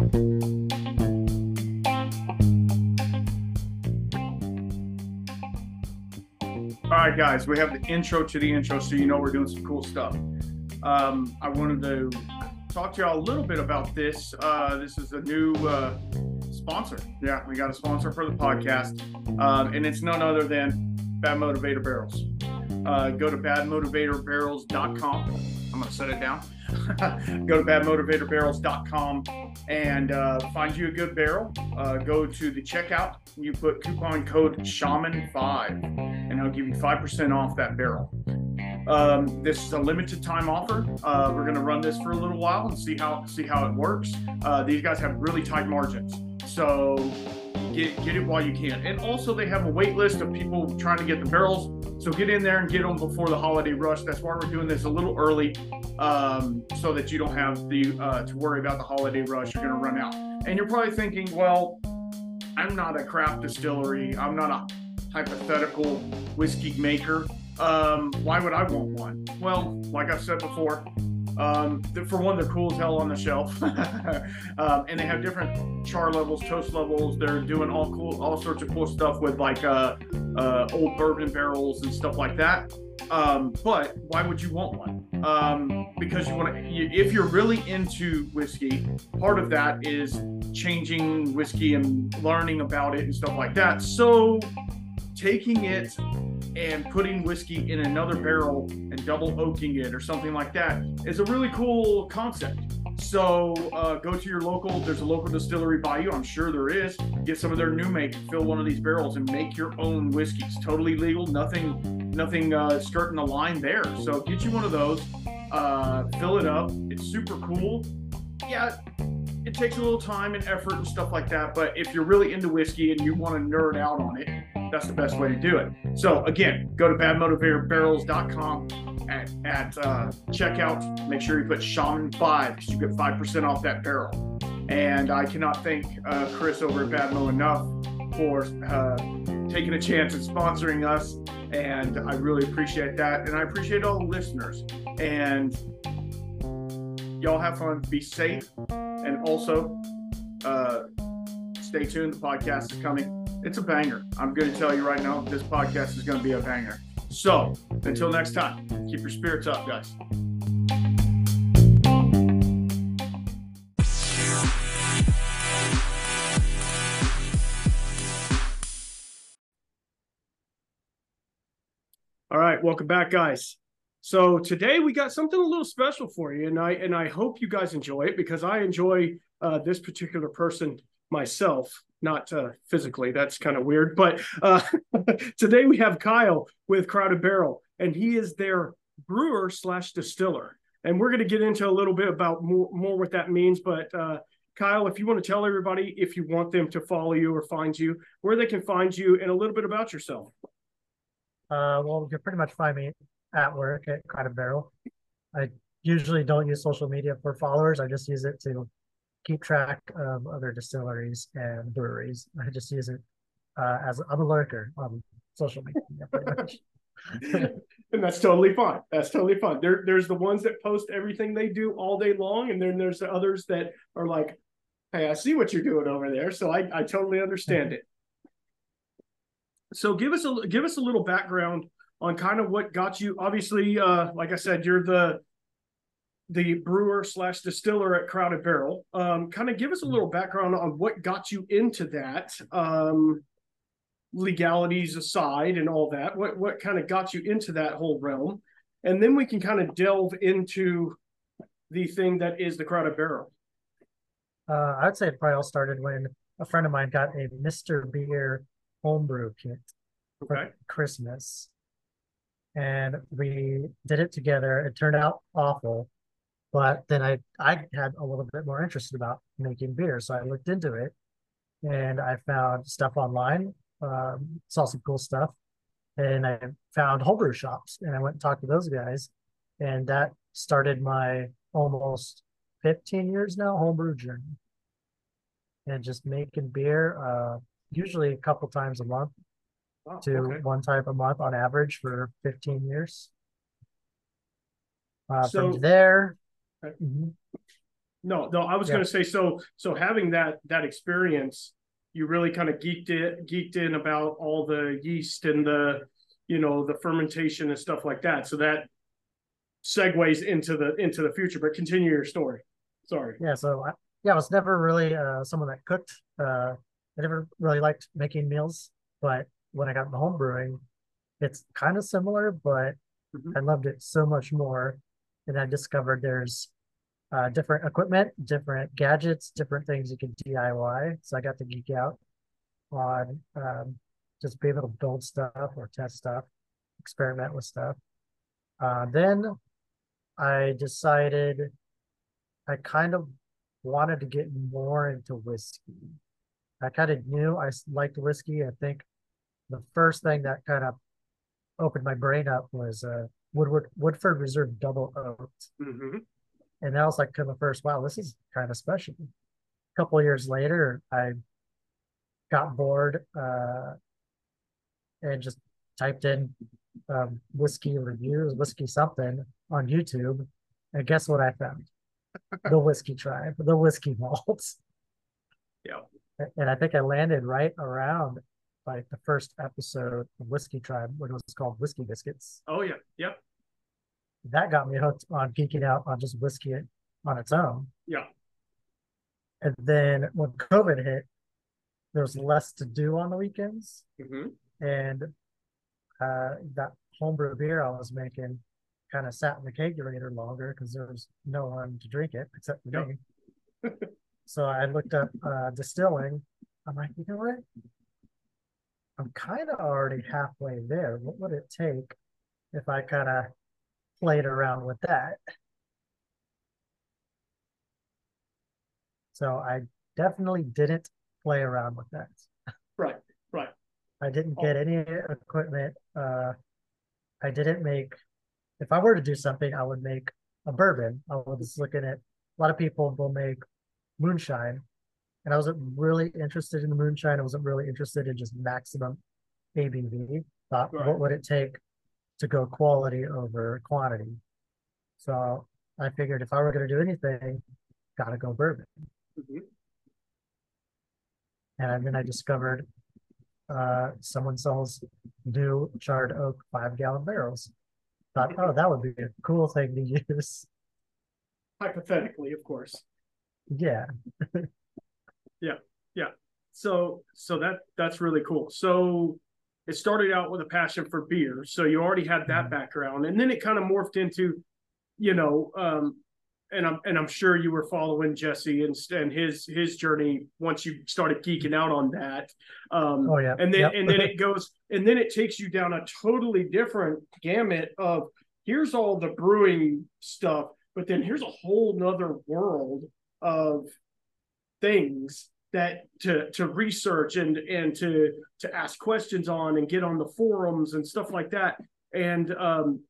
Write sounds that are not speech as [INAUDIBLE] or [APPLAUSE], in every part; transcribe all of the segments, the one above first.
All right, guys, we have the intro to the intro, so you know we're doing some cool stuff. Um, I wanted to talk to y'all a little bit about this. Uh, this is a new uh, sponsor. Yeah, we got a sponsor for the podcast, um, and it's none other than Bad Motivator Barrels. Uh, go to badmotivatorbarrels.com. I'm going to set it down. [LAUGHS] go to badmotivatorbarrels.com and uh, find you a good barrel. Uh, go to the checkout. You put coupon code Shaman5, and I'll give you 5% off that barrel. Um, this is a limited time offer. Uh, we're going to run this for a little while and see how see how it works. Uh, these guys have really tight margins, so get get it while you can. And also, they have a wait list of people trying to get the barrels. So get in there and get them before the holiday rush. That's why we're doing this a little early, um, so that you don't have the uh, to worry about the holiday rush. You're going to run out, and you're probably thinking, well, I'm not a craft distillery. I'm not a hypothetical whiskey maker. Um, why would I want one? Well, like I've said before, um, for one, they're cool as hell on the shelf, [LAUGHS] um, and they have different char levels, toast levels. They're doing all cool, all sorts of cool stuff with like uh, uh, old bourbon barrels and stuff like that. Um, but why would you want one? Um, because you want to. You, if you're really into whiskey, part of that is changing whiskey and learning about it and stuff like that. So taking it and putting whiskey in another barrel and double oaking it or something like that is a really cool concept. So uh, go to your local. There's a local distillery by you. I'm sure there is. Get some of their new make. Fill one of these barrels and make your own whiskey. It's totally legal. Nothing, nothing uh, skirting the line there. So get you one of those. Uh, fill it up. It's super cool. Yeah, it takes a little time and effort and stuff like that. But if you're really into whiskey and you want to nerd out on it, that's the best way to do it. So again, go to badmotivatorbarrels.com at, at uh, checkout. Make sure you put Shaman five because you get five percent off that barrel. And I cannot thank uh, Chris over at Badmo enough for uh, taking a chance and sponsoring us. And I really appreciate that. And I appreciate all the listeners. And y'all have fun, be safe, and also uh, stay tuned. The podcast is coming it's a banger. I'm going to tell you right now, this podcast is going to be a banger. So until next time, keep your spirits up, guys. All right, welcome back, guys. So today we got something a little special for you, and I and I hope you guys enjoy it because I enjoy uh, this particular person myself not uh, physically. That's kind of weird. But uh, [LAUGHS] today we have Kyle with Crowded Barrel, and he is their brewer slash distiller. And we're going to get into a little bit about more, more what that means. But uh, Kyle, if you want to tell everybody if you want them to follow you or find you, where they can find you, and a little bit about yourself. Uh, well, you can pretty much find me at work at Crowded Barrel. I usually don't use social media for followers. I just use it to keep track of other distilleries and breweries. I just use it uh, as I'm a lurker on social media, [LAUGHS] and that's totally fine. That's totally fine. There, there's the ones that post everything they do all day long, and then there's the others that are like, "Hey, I see what you're doing over there," so I, I totally understand it. So give us a give us a little background on kind of what got you. Obviously, uh, like I said, you're the the brewer slash distiller at Crowded Barrel. Um, kind of give us a little background on what got you into that, um, legalities aside and all that. What what kind of got you into that whole realm, and then we can kind of delve into the thing that is the Crowded Barrel. Uh, I'd say it probably all started when a friend of mine got a Mister Beer homebrew kit for. Christmas, and we did it together. It turned out awful but then I I had a little bit more interest about making beer, so I looked into it, and I found stuff online, um, saw some cool stuff, and I found homebrew shops, and I went and talked to those guys, and that started my almost 15 years now homebrew journey, and just making beer, uh, usually a couple times a month, to okay. one type a month on average for 15 years. Uh, so, from there, Mm-hmm. No, no, I was Yeah. gonna say, so, so having that, that experience, you really kind of geeked it, geeked in about all the yeast and the, you know, the fermentation and stuff like that. So that segues into the, into the future, but continue your story. Sorry. Yeah, so I, yeah, I was never really uh, someone that cooked. Uh, I never really liked making meals, but when I got into home brewing, it's kind of similar, but Mhm. I loved it so much more. And I discovered there's uh, different equipment, different gadgets, different things you can DIY. So I got to geek out on um, just be able to build stuff or test stuff, experiment with stuff. Uh, then I decided I kind of wanted to get more into whiskey. I kind of knew I liked whiskey. I think the first thing that kind of opened my brain up was uh, Woodward Woodford Reserve Double Oak, hmm and that was like kind of the first. Wow, this is kind of special. A couple of years later, I got bored uh, and just typed in um, whiskey reviews, whiskey something on YouTube, and guess what I found? the [LAUGHS] whiskey tribe, the whiskey malts. Yeah. And I think I landed right around like the first episode of Whiskey Tribe when it was called Whiskey Biscuits. Oh, yeah. Yep. That got me hooked on geeking out on just whiskey on its own. Yeah. And then when COVID hit, there was less to do on the weekends. hmm And uh, that homebrew beer I was making kind of sat in the kegerator longer because there was no one to drink it except for Yep. me. [LAUGHS] so I looked up uh, distilling. I'm like, you know what? I'm kind of already halfway there. What would it take if I kind of played around with that? So I definitely didn't play around with that. Right. Right. I didn't get any equipment. Uh, I didn't make, if I were to do something, I would make a bourbon. I was looking at, a lot of people will make moonshine. And I wasn't really interested in the moonshine. I wasn't really interested in just maximum ABV. Thought, Right. what would it take to go quality over quantity? So I figured if I were going to do anything, gotta go bourbon. Mhm. And then I discovered uh, someone sells new charred oak five gallon barrels. Thought, oh, that would be a cool thing to [LAUGHS] use. Hypothetically, of course. Yeah. [LAUGHS] Yeah yeah so, so that, that's really cool. So it started out with a passion for beer. So you already had that Mhm. background and then it kind of morphed into, you know, um, and I'm, and I'm sure you were following Jesse and, and his, his journey once you started geeking out on that. Um, Oh, yeah. and then Yep. and then it [LAUGHS] goes and then it takes you down a totally different gamut of here's all the brewing stuff but then here's a whole nother world of things that to to research and and to to ask questions on and get on the forums and stuff like that and um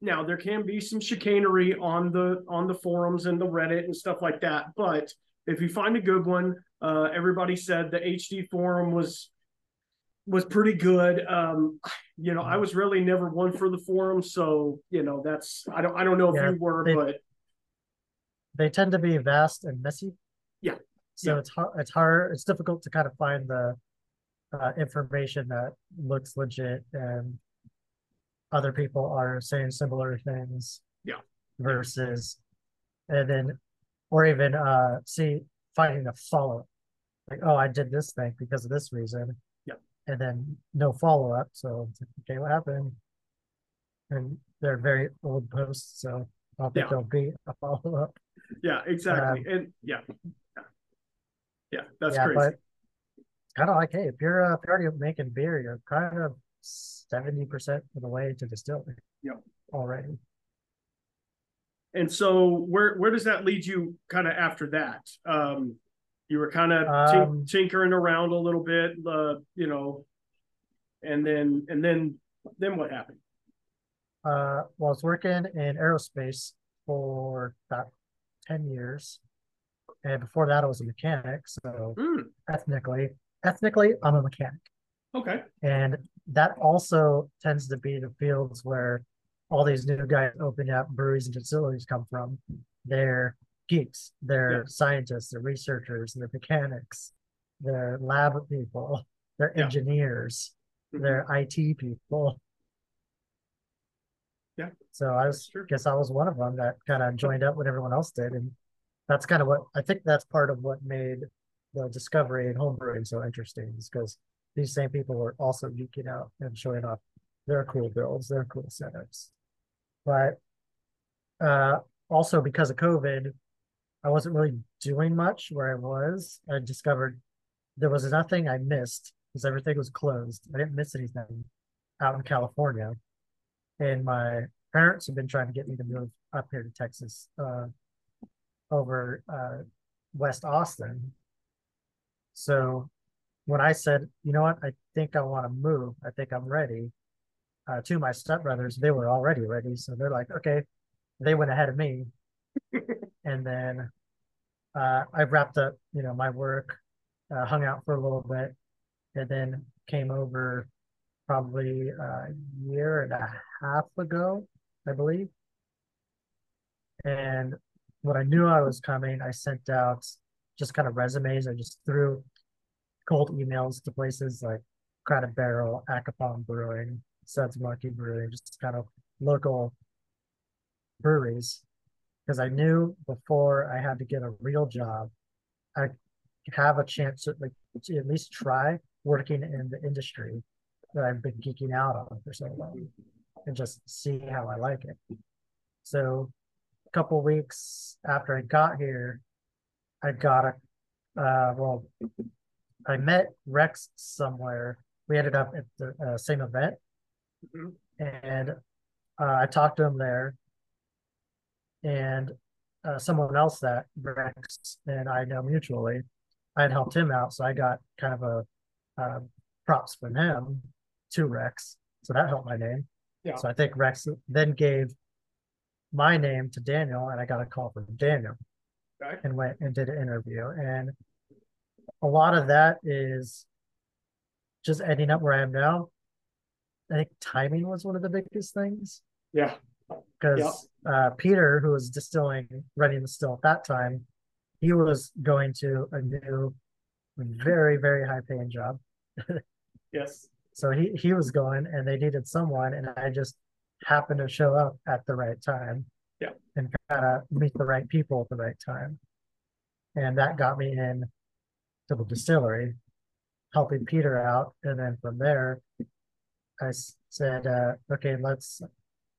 now there can be some chicanery on the on the forums and the reddit and stuff like that but if you find a good one uh everybody said the hd forum was was pretty good. Um, you know, I was really never one for the forum, so you know that's I don't I don't know if Yeah, you were, they- but They tend to be vast and messy. Yeah. So Yeah. it's hard, it's hard, it's difficult to kind of find the uh, information that looks legit and other people are saying similar things. Yeah. Versus, and then, or even uh, see finding a follow up, like, oh, I did this thing because of this reason. Yeah. And then no follow up. So okay, what happened? And they're very old posts, so I don't think Yeah. there'll be a [LAUGHS] follow up. yeah, exactly, and yeah, yeah, that's yeah, crazy. but kind of like, hey, if you're uh, if you're already making beer, you're kind of seventy percent of the way to distilling. Yep. Already. And so where where does that lead you kind of after that? Um, you were kind of Um, tinkering around a little bit, uh, you know, and then and then then what happened? Uh, well, I was working in aerospace for about ten years, and before that, I was a mechanic. So Hmm, ethnically, ethnically, I'm a mechanic. okay, And that also tends to be the fields where all these new guys opening up breweries and distilleries come from. They're geeks. They're yeah. scientists, they're researchers, they're mechanics, they're lab people, they're yeah. engineers, mm-hmm. they're IT people. Yeah. So I was guess I was one of them that kind of joined up when everyone else did. And that's kind of what I think that's part of what made the discovery and homebrewing so interesting is because these same people were also geeking out and showing off their cool builds, their cool setups. But uh, also because of COVID, I wasn't really doing much where I was. I discovered there was nothing I missed because everything was closed. I didn't miss anything out in California. And my parents have been trying to get me to move up here to Texas, uh, over uh, West Austin. So when I said, you know what, I think I want to move, I think I'm ready, uh, to my stepbrothers, they were already ready. So they're like, okay, they went ahead of me. [LAUGHS] and then uh, I wrapped up, you know, my work, uh, hung out for a little bit, and then came over probably a year and a half ago, I believe. And when I knew I was coming, I sent out just kind of resumes. I just threw cold emails to places like Crowded Barrel, Acapulco Brewing, Suds Monkey Brewing, just kind of local breweries. Because I knew before I had to get a real job, I have a chance to like to at least try working in the industry that I've been geeking out on for so long and just see how I like it. So couple weeks after I got here, I got a uh, well, I met Rex somewhere. We ended up at the uh, same event, mm-hmm. and uh, I talked to him there, and uh, someone else that Rex and I know mutually, I had helped him out, so I got kind of a uh, props from him to Rex, so that helped my name. Yeah. So I think Rex then gave my name to Daniel, and I got a call from Daniel, okay. and went and did an interview. And a lot of that is just ending up where I am now. I think timing was one of the biggest things. Yeah. Because uh, Peter, who was distilling, running the still at that time, he was going to a new, very, very high paying job. [LAUGHS] yes. So he, he was going and they needed someone, and I just happened to show up at the right time. Yeah. And kind of meet the right people at the right time. And that got me in to the distillery, helping Peter out. And then from there, I said, uh, okay, let's,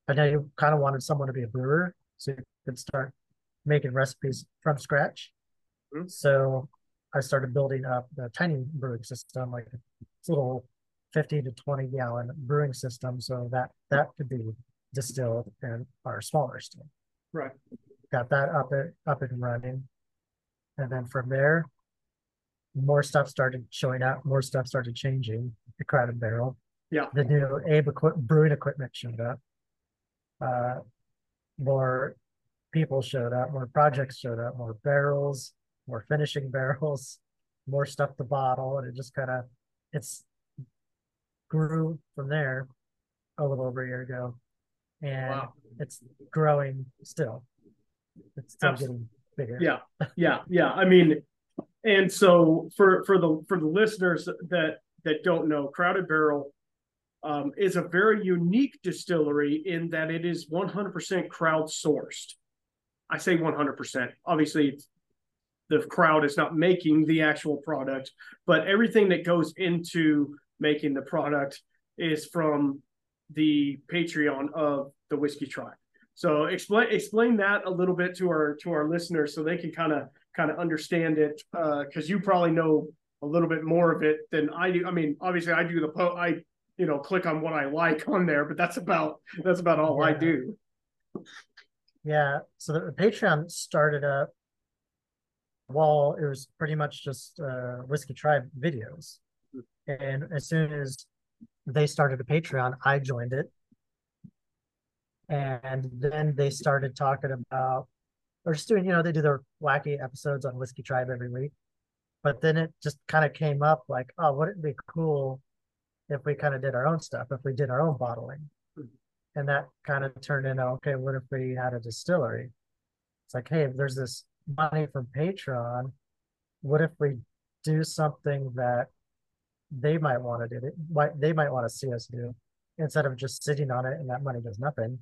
I know you kind of wanted someone to be a brewer so you could start making recipes from scratch. Mm-hmm. So I started building up the tiny brewing system, like a little 50 to 20 gallon brewing system so that that could be distilled in our smaller still. Right. Got that up it up and running. And then from there, more stuff started showing up, more stuff started changing. The crowded barrel. Yeah. The new Abe equi- brewing equipment showed up. Uh, more people showed up, more projects showed up, more barrels, more finishing barrels, [LAUGHS] more stuff to bottle, and it just kind of it's grew from there a little over a year ago, and wow. it's growing still. It's still getting bigger. Yeah, yeah, yeah. I mean, and so for for the for the listeners that that don't know, Crowded Barrel um, is a very unique distillery in that it is 100% crowdsourced. I say 100%. Obviously, the crowd is not making the actual product, but everything that goes into making the product is from the Patreon of the Whiskey Tribe. So explain explain that a little bit to our to our listeners so they can kind of kind of understand it because uh, you probably know a little bit more of it than I do. I mean, obviously I do the po I you know click on what I like on there, but that's about that's about all yeah. I do. Yeah. So the Patreon started up while it was pretty much just uh, Whiskey Tribe videos. And as soon as they started a Patreon, I joined it. And then they started talking about, or just doing, you know, they do their wacky episodes on Whiskey Tribe every week. But then it just kind of came up like, oh, wouldn't it be cool if we kind of did our own stuff, if we did our own bottling? And that kind of turned into, okay, what if we had a distillery? It's like, hey, there's this money from Patreon, what if we do something that they might want to do? It might they might want to see us do instead of just sitting on it and that money does nothing.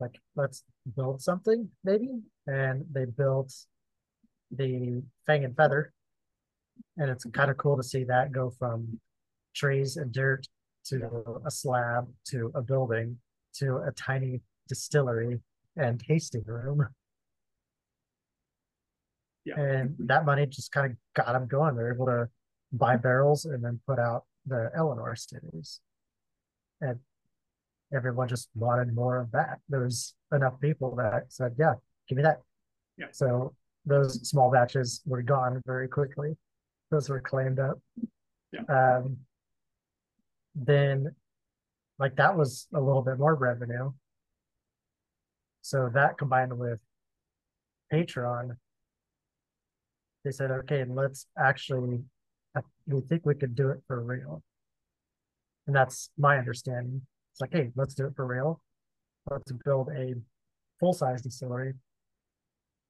Like let's build something maybe, and they built the Fang and Feather, and it's kind of cool to see that go from trees and dirt to a slab to a building to a tiny distillery and tasting room. Yeah. And that money just kind of got them going. They're able to buy barrels and then put out the Eleanor series. And everyone just wanted more of that. There was enough people that said, yeah, give me that. Yeah. So those small batches were gone very quickly. Those were claimed up. Yeah. Um, then like that was a little bit more revenue. So that combined with Patreon, they said, okay, let's actually, we think we could do it for real. And that's my understanding. It's like, hey, let's do it for real. Let's build a full size distillery.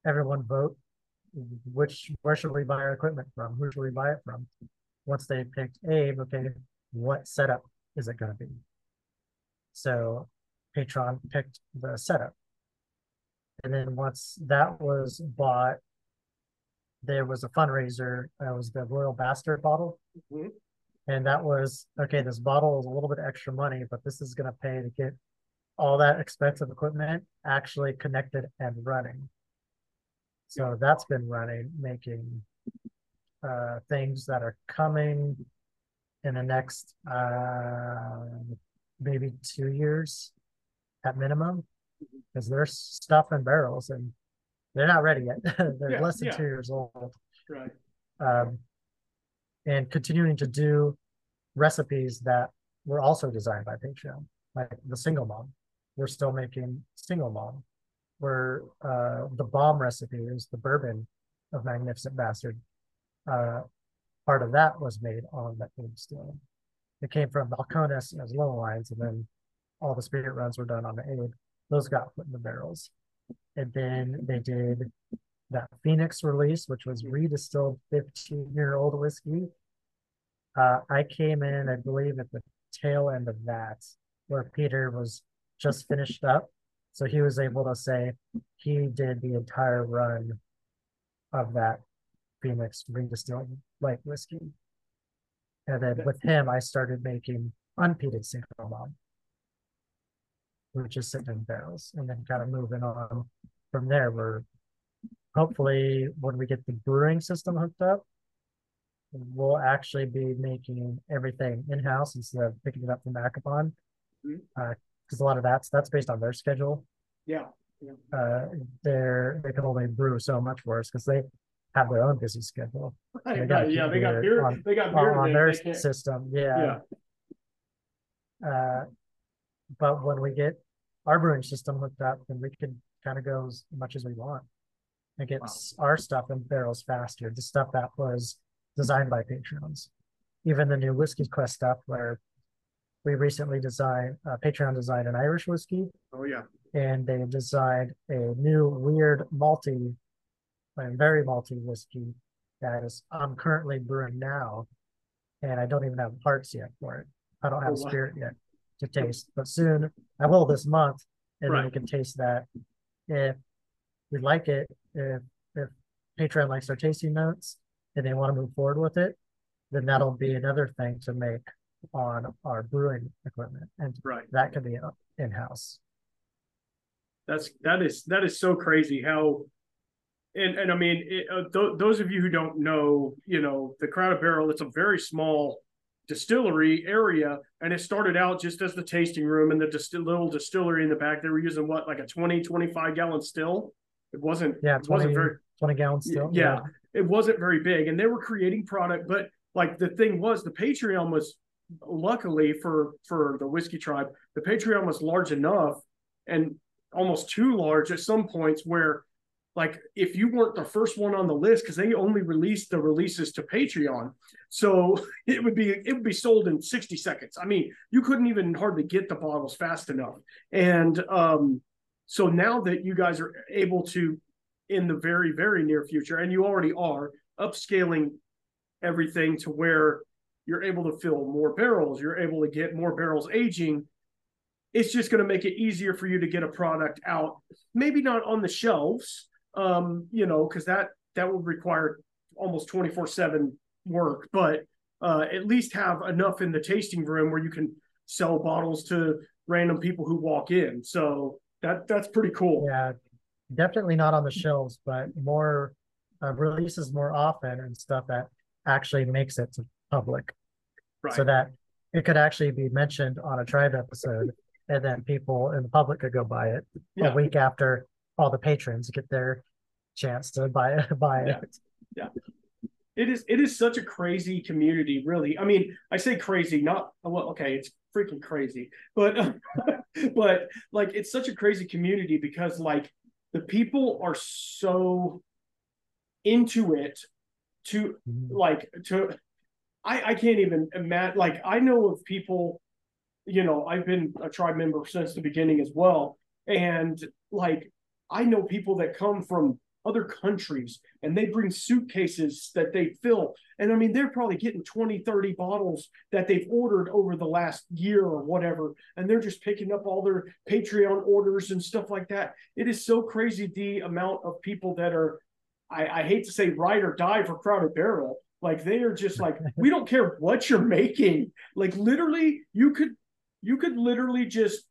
Everyone vote. Which where should we buy our equipment from? Who should we buy it from? Once they picked Abe, okay, what setup is it going to be? So Patreon picked the setup. And then once that was bought, there was a fundraiser. That was the Royal Bastard bottle. Mhm. And that was okay, this bottle is a little bit extra money, but this is going to pay to get all that expensive equipment actually connected and running. So that's been running, making uh, things that are coming in the next uh, maybe two years at minimum, because there's stuff in barrels and they're not ready yet. [LAUGHS] they're Yeah, less than yeah. two years old. Right. Um, and continuing to do recipes that were also designed by Patreon, like the single mom. We're still making single mom. Where uh, the bomb recipe is the bourbon of Magnificent Bastard. Uh, part of that was made on that Abe still. It came from Balcones as low wines, and then all the spirit runs were done on the Abe. Those got put in the barrels. And then they did that Phoenix release, which was redistilled 15 year old whiskey. Uh, I came in, I believe, at the tail end of that, where Peter was just finished up. So he was able to say he did the entire run of that Phoenix redistilled light whiskey. And then with him, I started making unpeated single malt, which is sitting in barrels, and then kind of moving on from there. We're hopefully when we get the brewing system hooked up, we'll actually be making everything in house instead of picking it up from Acapon. Because a lot of that's that's based on their schedule. Yeah. Uh, they're they can only brew so much for us because they have their own busy schedule Right, They right, yeah, they got beer on- they got beer. on they- their system. Yeah, Yeah. Uh, but when we get our brewing system hooked up, then we can kind of go as much as we want and get Wow. our stuff in barrels faster. The stuff that was designed by Patreons, even the new whiskey quest stuff, where we recently designed uh, Patreon designed an Irish whiskey, oh, yeah, and they designed a new weird malty, and very malty whiskey that is I'm currently brewing now, and I don't even have parts yet for it. I don't have Oh, wow. spirit yet to taste, but soon I will this month, and then we can taste that. If we like it, if if Patreon likes our tasting notes and they want to move forward with it, then that'll be another thing to make on our brewing equipment, and right. that could be in house. That's that is that is so crazy how, and and I mean, it, uh, th- those of you who don't know, you know, the Crowded Barrel, it's a very small distillery area, and it started out just as the tasting room and the little distillery in the back. They were using what like a 20, 25 gallon still. It wasn't. Yeah, it wasn't very. 20 gallons Y- still. yeah, it wasn't very big, and they were creating product. But like the thing was, the Patreon was luckily for for the whiskey tribe, the Patreon was large enough and almost too large at some points where like if you weren't the first one on the list because they only released the releases to patreon so [LAUGHS] it would be it would be sold in 60 seconds i mean you couldn't even hardly get the bottles fast enough and um so now that you guys are able to in the very, very near future, and you already are upscaling everything to where you're able to fill more barrels, you're able to get more barrels aging. It's just going to make it easier for you to get a product out, maybe not on the shelves, um, you know, because that that would require almost 24 7 work, but uh, at least have enough in the tasting room where you can sell bottles to random people who walk in. So that that's pretty cool. Yeah, definitely not on the shelves, but more uh, releases more often and stuff that actually makes it to public, right. so that it could actually be mentioned on a tribe episode, and then people in the public could go buy it yeah. a week after all the patrons get their chance to buy it. [LAUGHS] Buy yeah. it. Yeah. It is it is such a crazy community, really. I mean, I say crazy, not well, okay, it's freaking crazy, but [LAUGHS] but like it's such a crazy community because like the people are so into it to mm-hmm. like to I I can't even imagine like I know of people, you know, I've been a tribe member since the beginning as well, and like I know people that come from other countries and they bring suitcases that they fill. And i mean they're probably getting 20 30 bottles that they've ordered over the last year or whatever and they're just picking up all their patreon orders and stuff like that. It is so crazy the amount of people that are i, I hate to say ride or die for crowded barrel like they are just like [LAUGHS] we don't care what you're making. Like literally you could you could literally just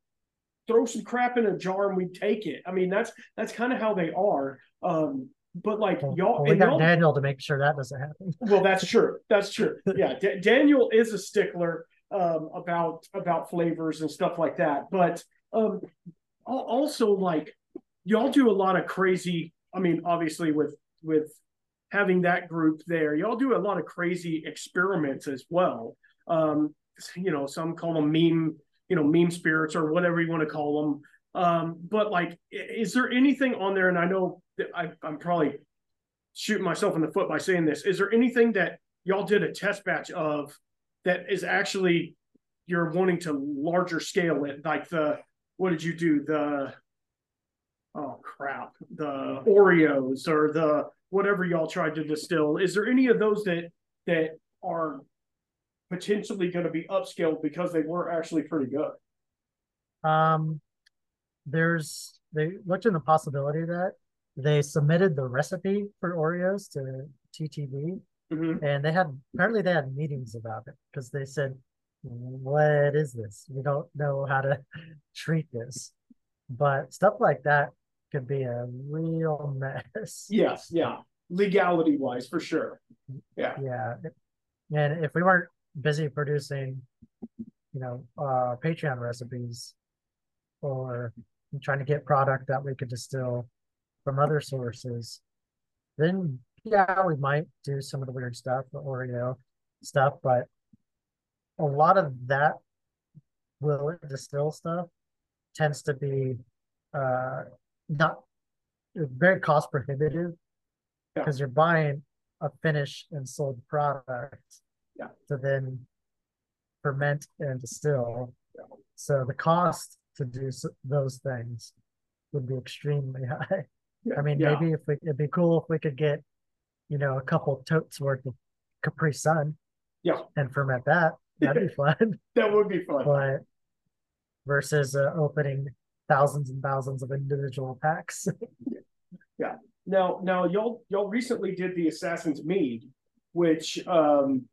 throw some crap in a jar and we take it. I mean, that's that's kind of how they are. Um, but like well, y'all, well, we got Daniel to make sure that doesn't happen. [LAUGHS] well, that's true. That's true. Yeah, D- Daniel is a stickler um, about about flavors and stuff like that. But um, also, like y'all do a lot of crazy. I mean, obviously with with having that group there, y'all do a lot of crazy experiments as well. Um, you know, some call them meme, you know, meme spirits or whatever you want to call them. Um, but like, is there anything on there? And I know I, I'm probably shooting myself in the foot by saying this. Is there anything that y'all did a test batch of that is actually you're wanting to larger scale it? Like the what did you do? The oh crap, the Oreos or the whatever y'all tried to distill. Is there any of those that that are potentially going to be upscaled because they were actually pretty good? Um, there's they looked in the possibility that they submitted the recipe for Oreos to TTB, mm-hmm. and they had apparently they had meetings about it because they said, "What is this? We don't know how to [LAUGHS] treat this." But stuff like that could be a real mess. Yes, yeah, legality wise, for sure. Yeah, yeah, and if we weren't busy producing, you know, uh, Patreon recipes or trying to get product that we could distill from other sources, then yeah, we might do some of the weird stuff, or you know stuff, but a lot of that will distill stuff tends to be uh not very cost prohibitive because yeah. you're buying a finished and sold product yeah. to then ferment and distill. Yeah. So the cost to do those things would be extremely [LAUGHS] high. I mean, yeah. maybe if we, it'd be cool if we could get, you know, a couple totes worth of Capri Sun. Yeah. And ferment that. That'd be [LAUGHS] fun. that would be fun. But versus uh, opening thousands and thousands of individual packs. [LAUGHS] yeah. Now, now y'all y'all recently did the Assassin's Mead, which um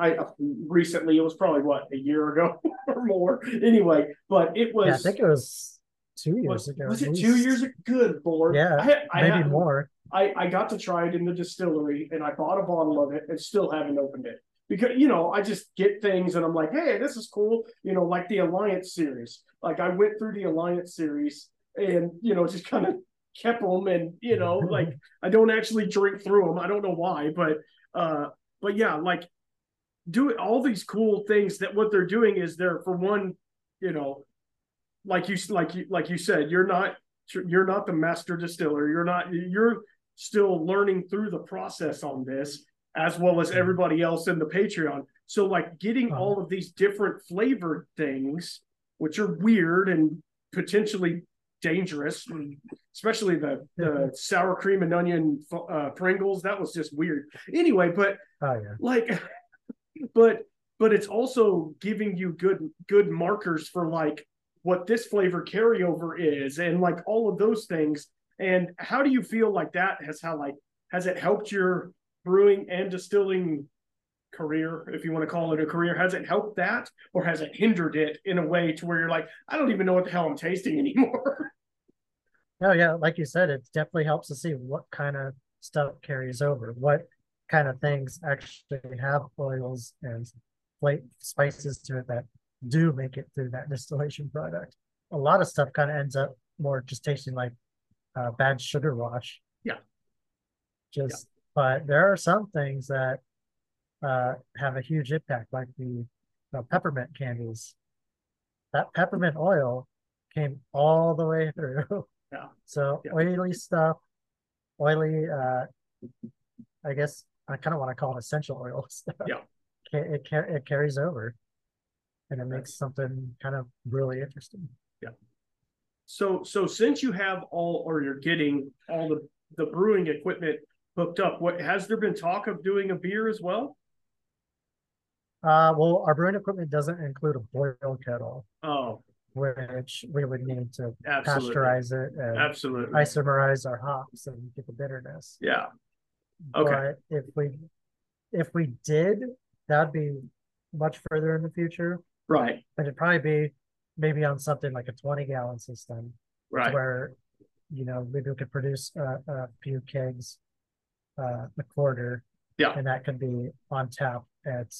I recently it was probably what a year ago [LAUGHS] or more. Anyway, but it was. Yeah, I think it was two years was, ago. Was it two years ago? Good lord. Yeah, I, I maybe had, more. I, I got to try it in the distillery and I bought a bottle of it and still haven't opened it. Because you know, I just get things and I'm like, hey, this is cool. You know, like the Alliance series. Like I went through the Alliance series and you know, just kind of [LAUGHS] kept them and you know, like [LAUGHS] I don't actually drink through them. I don't know why, but uh but yeah, like do all these cool things that what they're doing is they're for one, you know, like you like you like you said, you're not you're not the master distiller. You're not you're still learning through the process on this as well as everybody else in the Patreon. So like getting all of these different flavored things, which are weird and potentially dangerous, especially the the sour cream and onion uh, Pringles. That was just weird. Anyway, but oh, yeah. like, [LAUGHS] but but it's also giving you good good markers for like what this flavor carryover is and like all of those things. And how do you feel like that has how like has it helped your brewing and distilling career, if you want to call it a career? Has it helped that or has it hindered it in a way to where you're like, I don't even know what the hell I'm tasting anymore? [LAUGHS] Oh yeah, like you said, it definitely helps to see what kind of stuff carries over, what kind of things actually have oils and flavor spices to it that do make it through that [LAUGHS] distillation product. A lot of stuff kind of ends up more just tasting like uh, bad sugar wash. Yeah. Just, yeah. but there are some things that uh, have a huge impact, like the peppermint candies. That peppermint oil came all the way through. [LAUGHS] Yeah. So yeah. oily stuff, oily. Uh, I guess I kind of want to call it essential oil [LAUGHS] stuff. Yeah. It, it, it carries over, and it makes something kind of really interesting. Yeah. So so since you have all, or you're getting all the the brewing equipment hooked up, what has there been talk of doing a beer as well? Uh, well, our brewing equipment doesn't include a boil kettle. Oh, which we would need to Absolutely. pasteurize it and absolutely. isomerize our hops and get the bitterness. Yeah. Okay. But if we if we did, that'd be much further in the future. Right. But it'd probably be maybe on something like a 20 gallon system. Right. Where, you know, maybe we could produce a, a few kegs uh, a quarter. Yeah. And that could be on tap at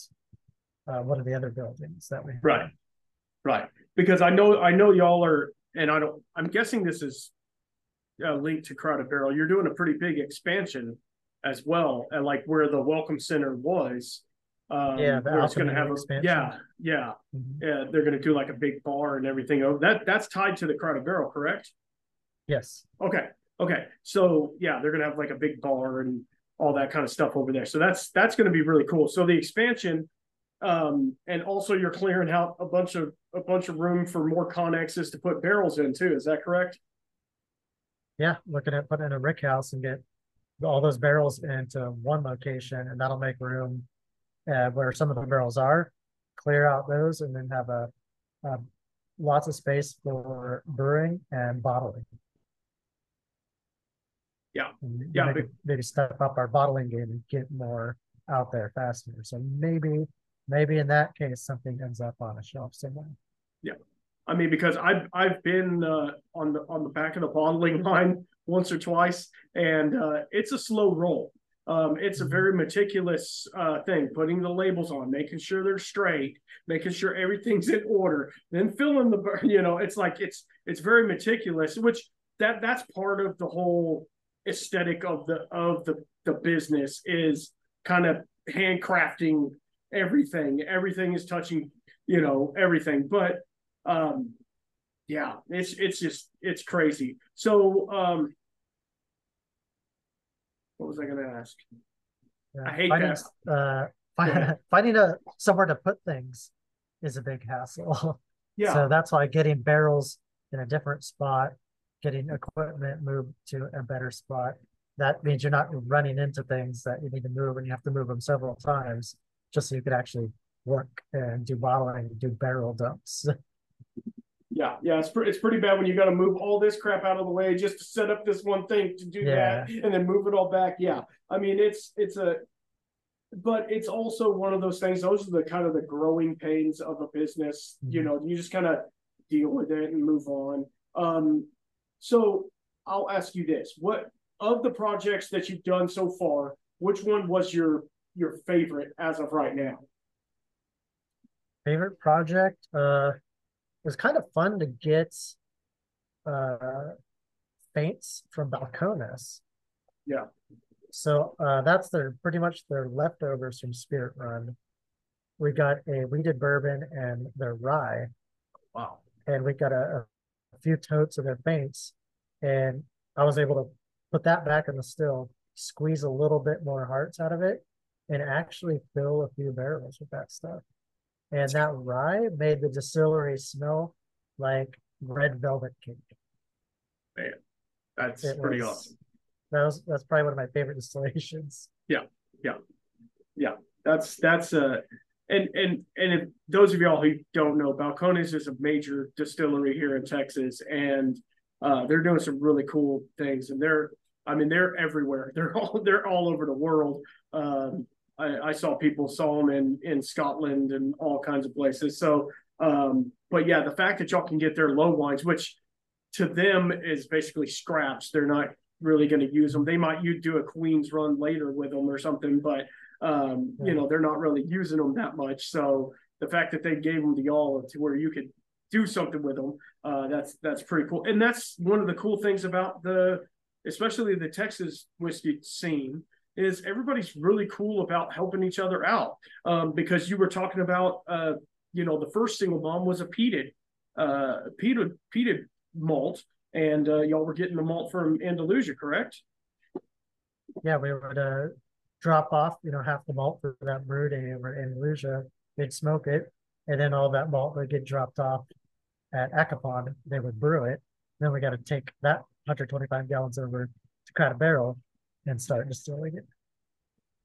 uh, one of the other buildings that we have. Right. Right. Because I know I know y'all are and I don't I'm guessing this is uh, linked to Crowded Barrel. You're doing a pretty big expansion as well, and like where the Welcome Center was. Um, yeah, it's going to have a expansion. yeah, yeah, Mhm. yeah. They're going to do like a big bar and everything. Oh, that that's tied to the Crowded Barrel, correct? Yes. Okay, okay. So yeah, they're going to have like a big bar and all that kind of stuff over there. So that's that's going to be really cool. So the expansion, um, and also you're clearing out a bunch of a bunch of room for more conexes to put barrels in too. Is that correct? Yeah, looking at putting in a rick house and get all those barrels into one location, and that'll make room uh, where some of the barrels are. Clear out those, and then have a, a lots of space for brewing and bottling. Yeah, And yeah, maybe, maybe step up our bottling game and get more out there faster. So maybe, maybe in that case, something ends up on a shelf somewhere. Yeah. I mean, because I've I've been uh, on the on the back of the bottling [LAUGHS] line once or twice, and uh, it's a slow roll. Um, it's a very meticulous uh, thing, putting the labels on, making sure they're straight, making sure everything's in order, then filling the, you know, it's like it's it's very meticulous, which that that's part of the whole aesthetic of the of the the business is kind of handcrafting everything. Everything is touching, you know, everything, but um yeah it's it's just it's crazy so um what was i going to ask Yeah, I hate finding, Uh, fi- ahead. [LAUGHS] finding a somewhere to put things is a big hassle. [LAUGHS] yeah So that's why getting barrels in a different spot, getting equipment moved to a better spot. That means you're not running into things that you need to move and you have to move them several times just so you could actually work and do bottling and do barrel dumps. [LAUGHS] yeah yeah it's, pre- it's pretty bad when you got to move all this crap out of the way just to set up this one thing to do Yeah. that and then move it all back yeah i mean it's it's a but it's also one of those things those are the kind of the growing pains of a business you Mhm. know you just kind of deal with it and move on um so i'll ask you this what of the projects that you've done so far which one was your your favorite as of right now Favorite project? Uh, was kind of fun to get uh feints from Balcones. Yeah. So uh, that's their pretty much their leftovers from Spirit Run. We got a wheated bourbon and their rye, wow and we got a, a few totes of their feints, and I was able to put that back in the still, squeeze a little bit more hearts out of it, and actually fill a few barrels with that stuff. And that rye made the distillery smell like red velvet cake. Man, that's it pretty was, awesome. That was that's probably one of my favorite distillations. Yeah, yeah, yeah. That's that's uh and and and if those of y'all who don't know, Balcones is a major distillery here in Texas, and uh, they're doing some really cool things, and they're I mean they're everywhere. [LAUGHS] They're all they're all over the world. Um, I, I, saw people saw them in in Scotland and all kinds of places. So, um, but yeah, the fact that y'all can get their low wines, which to them is basically scraps, they're not really going to use them. They might you do a Queen's run later with them or something, but um, you know they're not really using them that much. So the fact that they gave them to y'all to where you could do something with them, uh, that's that's pretty cool. And that's one of the cool things about the, especially the Texas whiskey scene, is everybody's really cool about helping each other out. Um, because you were talking about, uh, you know, the first single mom was a peated, uh, peated, peated malt, and uh, y'all were getting the malt from Andalusia, correct? Yeah, we would uh, drop off, you know, half the malt for that brew day over in Andalusia. They'd smoke it, and then all that malt would get dropped off at Acopon. They would brew it. Then we got to take that 125 gallons over to Crowded Barrel and start distilling it.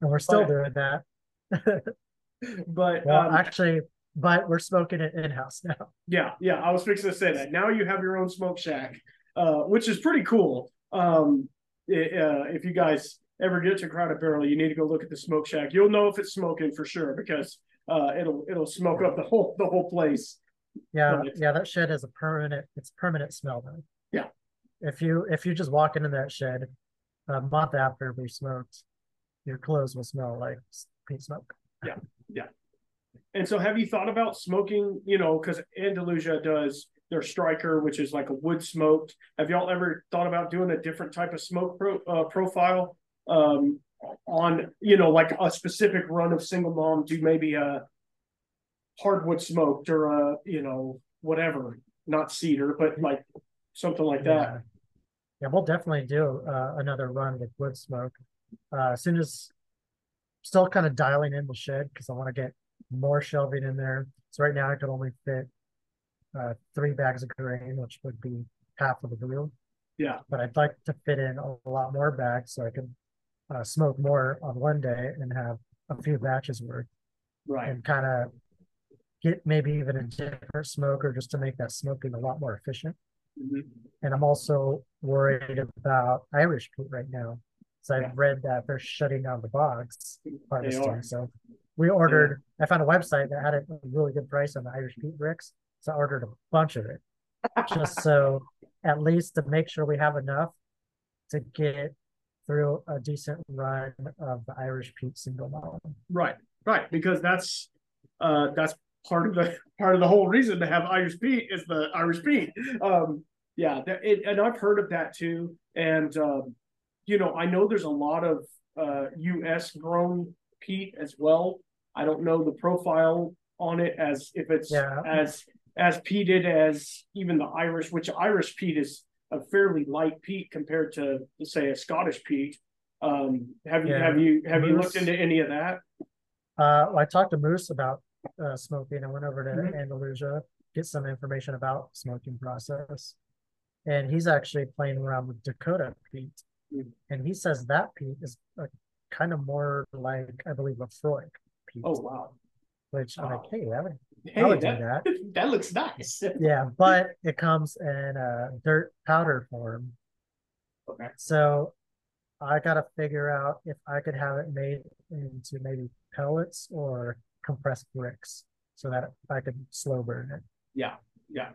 And we're still but, doing that. [LAUGHS] but well, um, actually, but we're smoking it in house now. Yeah, yeah. I was fixing to say that. Now you have your own smoke shack, uh, which is pretty cool. Um, it, uh, if you guys ever get to Crowded Barrel, you need to go look at the smoke shack. You'll know if it's smoking for sure because uh, it'll it'll smoke up the whole the whole place. Yeah, yeah. That shed has a permanent. It's permanent smell though. Yeah. If you if you just walk into that shed, a month after we smoked, your clothes will smell like peat smoke. Yeah, yeah. And so, have you thought about smoking? You know, because Andalusia does their Stryker, which is like a wood smoked. Have y'all ever thought about doing a different type of smoke pro, uh, profile um, on, you know, like a specific run of single mom? Do maybe a hardwood smoked or a, you know, whatever, not cedar, but like something like yeah. that. Yeah, we'll definitely do uh, another run with wood smoke uh, as soon as. Still kind of dialing in the shed because I want to get more shelving in there. So right now I could only fit uh, three bags of grain, which would be half of the brew. Yeah. But I'd like to fit in a lot more bags so I can uh, smoke more on one day and have a few batches worth. Right. And kind of get maybe even a different smoker just to make that smoking a lot more efficient. Mm-hmm. And I'm also worried about Irish peat right now. So I've yeah. read that they're shutting down the bogs harvesting. So we ordered, yeah. I found a website that had a really good price on the Irish peat bricks. So I ordered a bunch of it [LAUGHS] just so at least to make sure we have enough to get through a decent run of the Irish peat single malt. Right, right, because that's uh, that's part of the [LAUGHS] part of the whole reason to have Irish peat is the Irish peat. Um, yeah, that, it, and I've heard of that too. And um, you know, I know there's a lot of uh, U.S. grown peat as well. I don't know the profile on it as if it's yeah. as as peated as even the Irish, which Irish peat is a fairly light peat compared to say a Scottish peat. Um, have you yeah. have you have Moose, you looked into any of that? Uh, well, I talked to Moose about uh, smoking. I went over to mm-hmm. Andalusia get some information about smoking process, and he's actually playing around with Dakota peat, mm-hmm. and he says that peat is a, kind of more like I believe a Freud peat. Oh wow! Which I'm like, hey, I would, hey, I would that, do that. That [LAUGHS] looks nice. [LAUGHS] yeah, but it comes in a dirt powder form. Okay. So I got to figure out if I could have it made into maybe pellets or compressed bricks so that I could slow burn it. Yeah, yeah.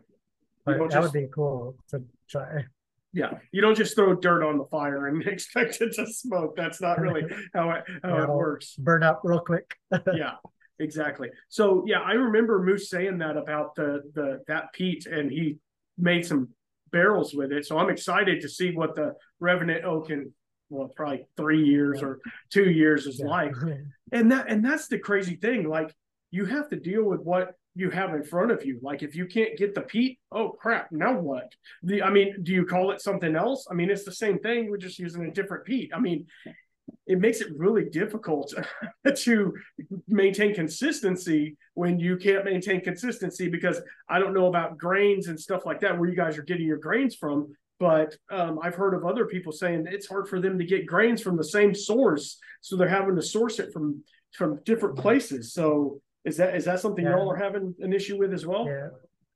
That just, would be cool to try. Yeah, you don't just throw dirt on the fire and [LAUGHS] expect it to smoke. That's not really [LAUGHS] how it how yeah, it works. Burn up real quick. [LAUGHS] yeah, exactly. So yeah, I remember Moose saying that about the the that peat, and he made some barrels with it. So I'm excited to see what the Revenant Oak in well, probably three years or two years is yeah. like. And that and that's the crazy thing. Like you have to deal with what you have in front of you. Like if you can't get the peat, oh crap, now what? The I mean, do you call it something else? I mean, it's the same thing. We're just using a different peat. I mean, it makes it really difficult [LAUGHS] to maintain consistency when you can't maintain consistency because I don't know about grains and stuff like that where you guys are getting your grains from, but um, I've heard of other people saying it's hard for them to get grains from the same source, so they're having to source it from from different places. So is that is that something yeah. y'all are having an issue with as well? Yeah.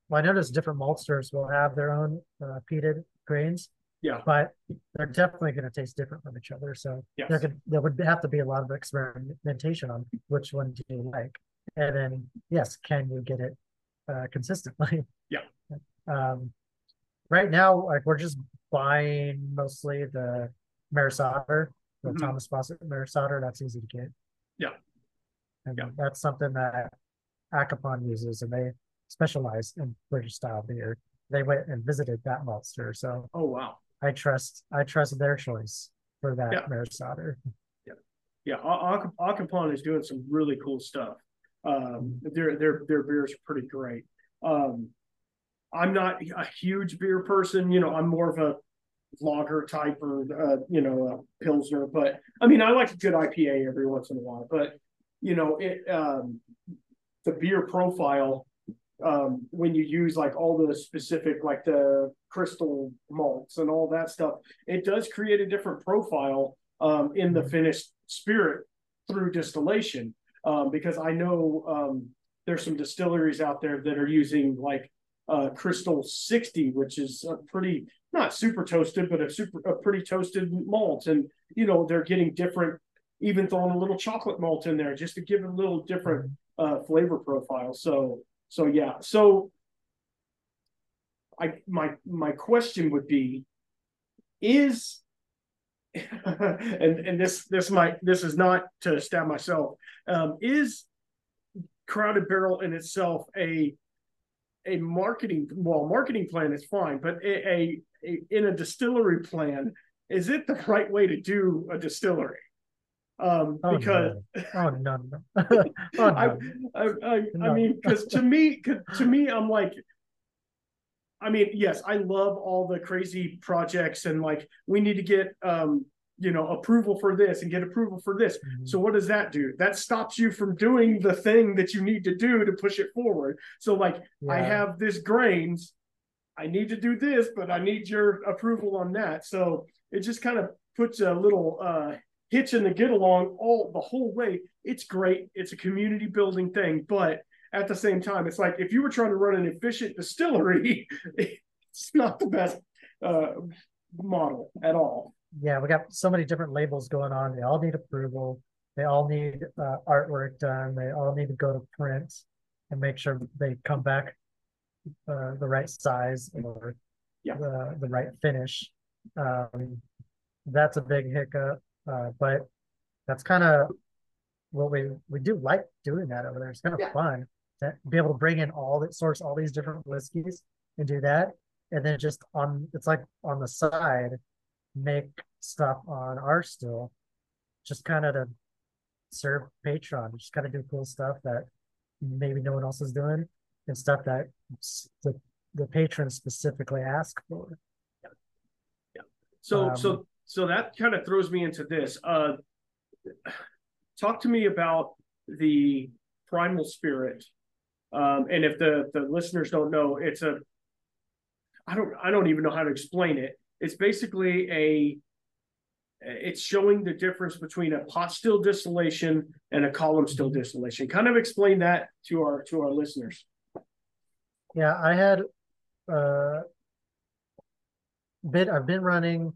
Well, I noticed different maltsters will have their own uh, peated grains. Yeah. But they're definitely going to taste different from each other. So yes. there could there would have to be a lot of experimentation on which one do you like, and then yes, can you get it uh, consistently? [LAUGHS] Yeah. Um, right now, like we're just buying mostly the Maris Otter, the mm-hmm. Thomas Fawcett Maris Otter. That's easy to get. Yeah. And yeah. that's something that Acopon uses, and they specialize in British style beer. They went and visited that maltster, so oh wow, I trust I trust their choice for that yeah. Maris Otter. Yeah, yeah. Acopon is doing some really cool stuff. Um, their their their beers are pretty great. Um, I'm not a huge beer person. You know, I'm more of a lager type or uh, you know a pilsner. But I mean, I like a good IPA every once in a while. But you know, it um, the beer profile um, when you use like all the specific like the crystal malts and all that stuff, it does create a different profile um, in the finished spirit through distillation. Um, because I know um, there's some distilleries out there that are using like uh, Crystal 60, which is a pretty not super toasted, but a super a pretty toasted malt, and you know they're getting different, even throwing a little chocolate malt in there just to give it a little different uh, flavor profile. So so yeah, so I my my question would be, is [LAUGHS] and and this this might this is not to stab myself um, is crowded barrel in itself a a marketing well marketing plan is fine but a, a, a, in a distillery plan is it the right way to do a distillery um oh, because no. oh no, no. [LAUGHS] [LAUGHS] oh, no. I, I, I, no. I mean because to me to me i'm like i mean yes i love all the crazy projects and like we need to get um you know approval for this and get approval for this mm-hmm. so what does that do that stops you from doing the thing that you need to do to push it forward so like yeah. i have this grains i need to do this but i need your approval on that so it just kind of puts a little uh hitch in the get along all the whole way it's great it's a community building thing but at the same time it's like if you were trying to run an efficient distillery [LAUGHS] it's not the best uh model at all yeah, we got so many different labels going on. They all need approval. They all need uh, artwork done. They all need to go to print and make sure they come back uh, the right size or yeah. the, the right finish. Um, that's a big hiccup, uh, but that's kind of what we we do like doing that over there. It's kind of yeah. fun to be able to bring in all that source all these different whiskeys and do that, and then just on it's like on the side make stuff on our still, just kind of to serve Patreon, just kind of do cool stuff that maybe no one else is doing and stuff that the, the patrons specifically ask for. Yeah. yeah. So, um, so, so that kind of throws me into this. Uh, talk to me about the primal spirit. Um, and if the, the listeners don't know, it's a, I don't, I don't even know how to explain it it's basically a it's showing the difference between a pot still distillation and a column still distillation. Kind of explain that to our to our listeners. Yeah, I had uh bit I've been running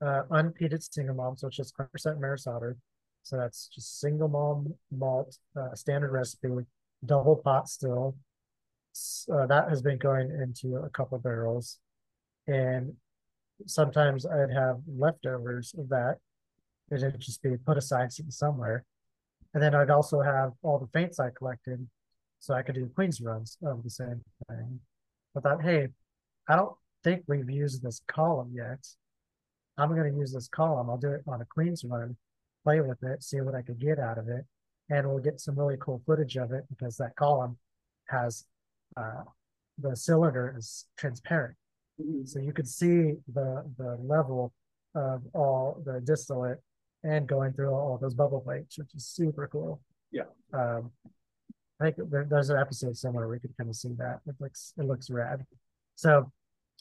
uh unpeated single malt, so it's just 100% Maris Otter. So that's just single malt malt, uh, standard recipe, double pot still. Uh, that has been going into a couple barrels, and sometimes I'd have leftovers of that. It'd just be put aside somewhere. And then I'd also have all the feints I collected so I could do Queen's runs of the same thing. I thought, hey, I don't think we've used this column yet. I'm going to use this column. I'll do it on a Queen's run, play with it, see what I could get out of it. And we'll get some really cool footage of it because that column has uh, the cylinder is transparent. So you could see the the level of all the distillate and going through all those bubble plates, which is super cool. Yeah. Um, I think there's an episode somewhere where we could kind of see that. It looks it looks rad. So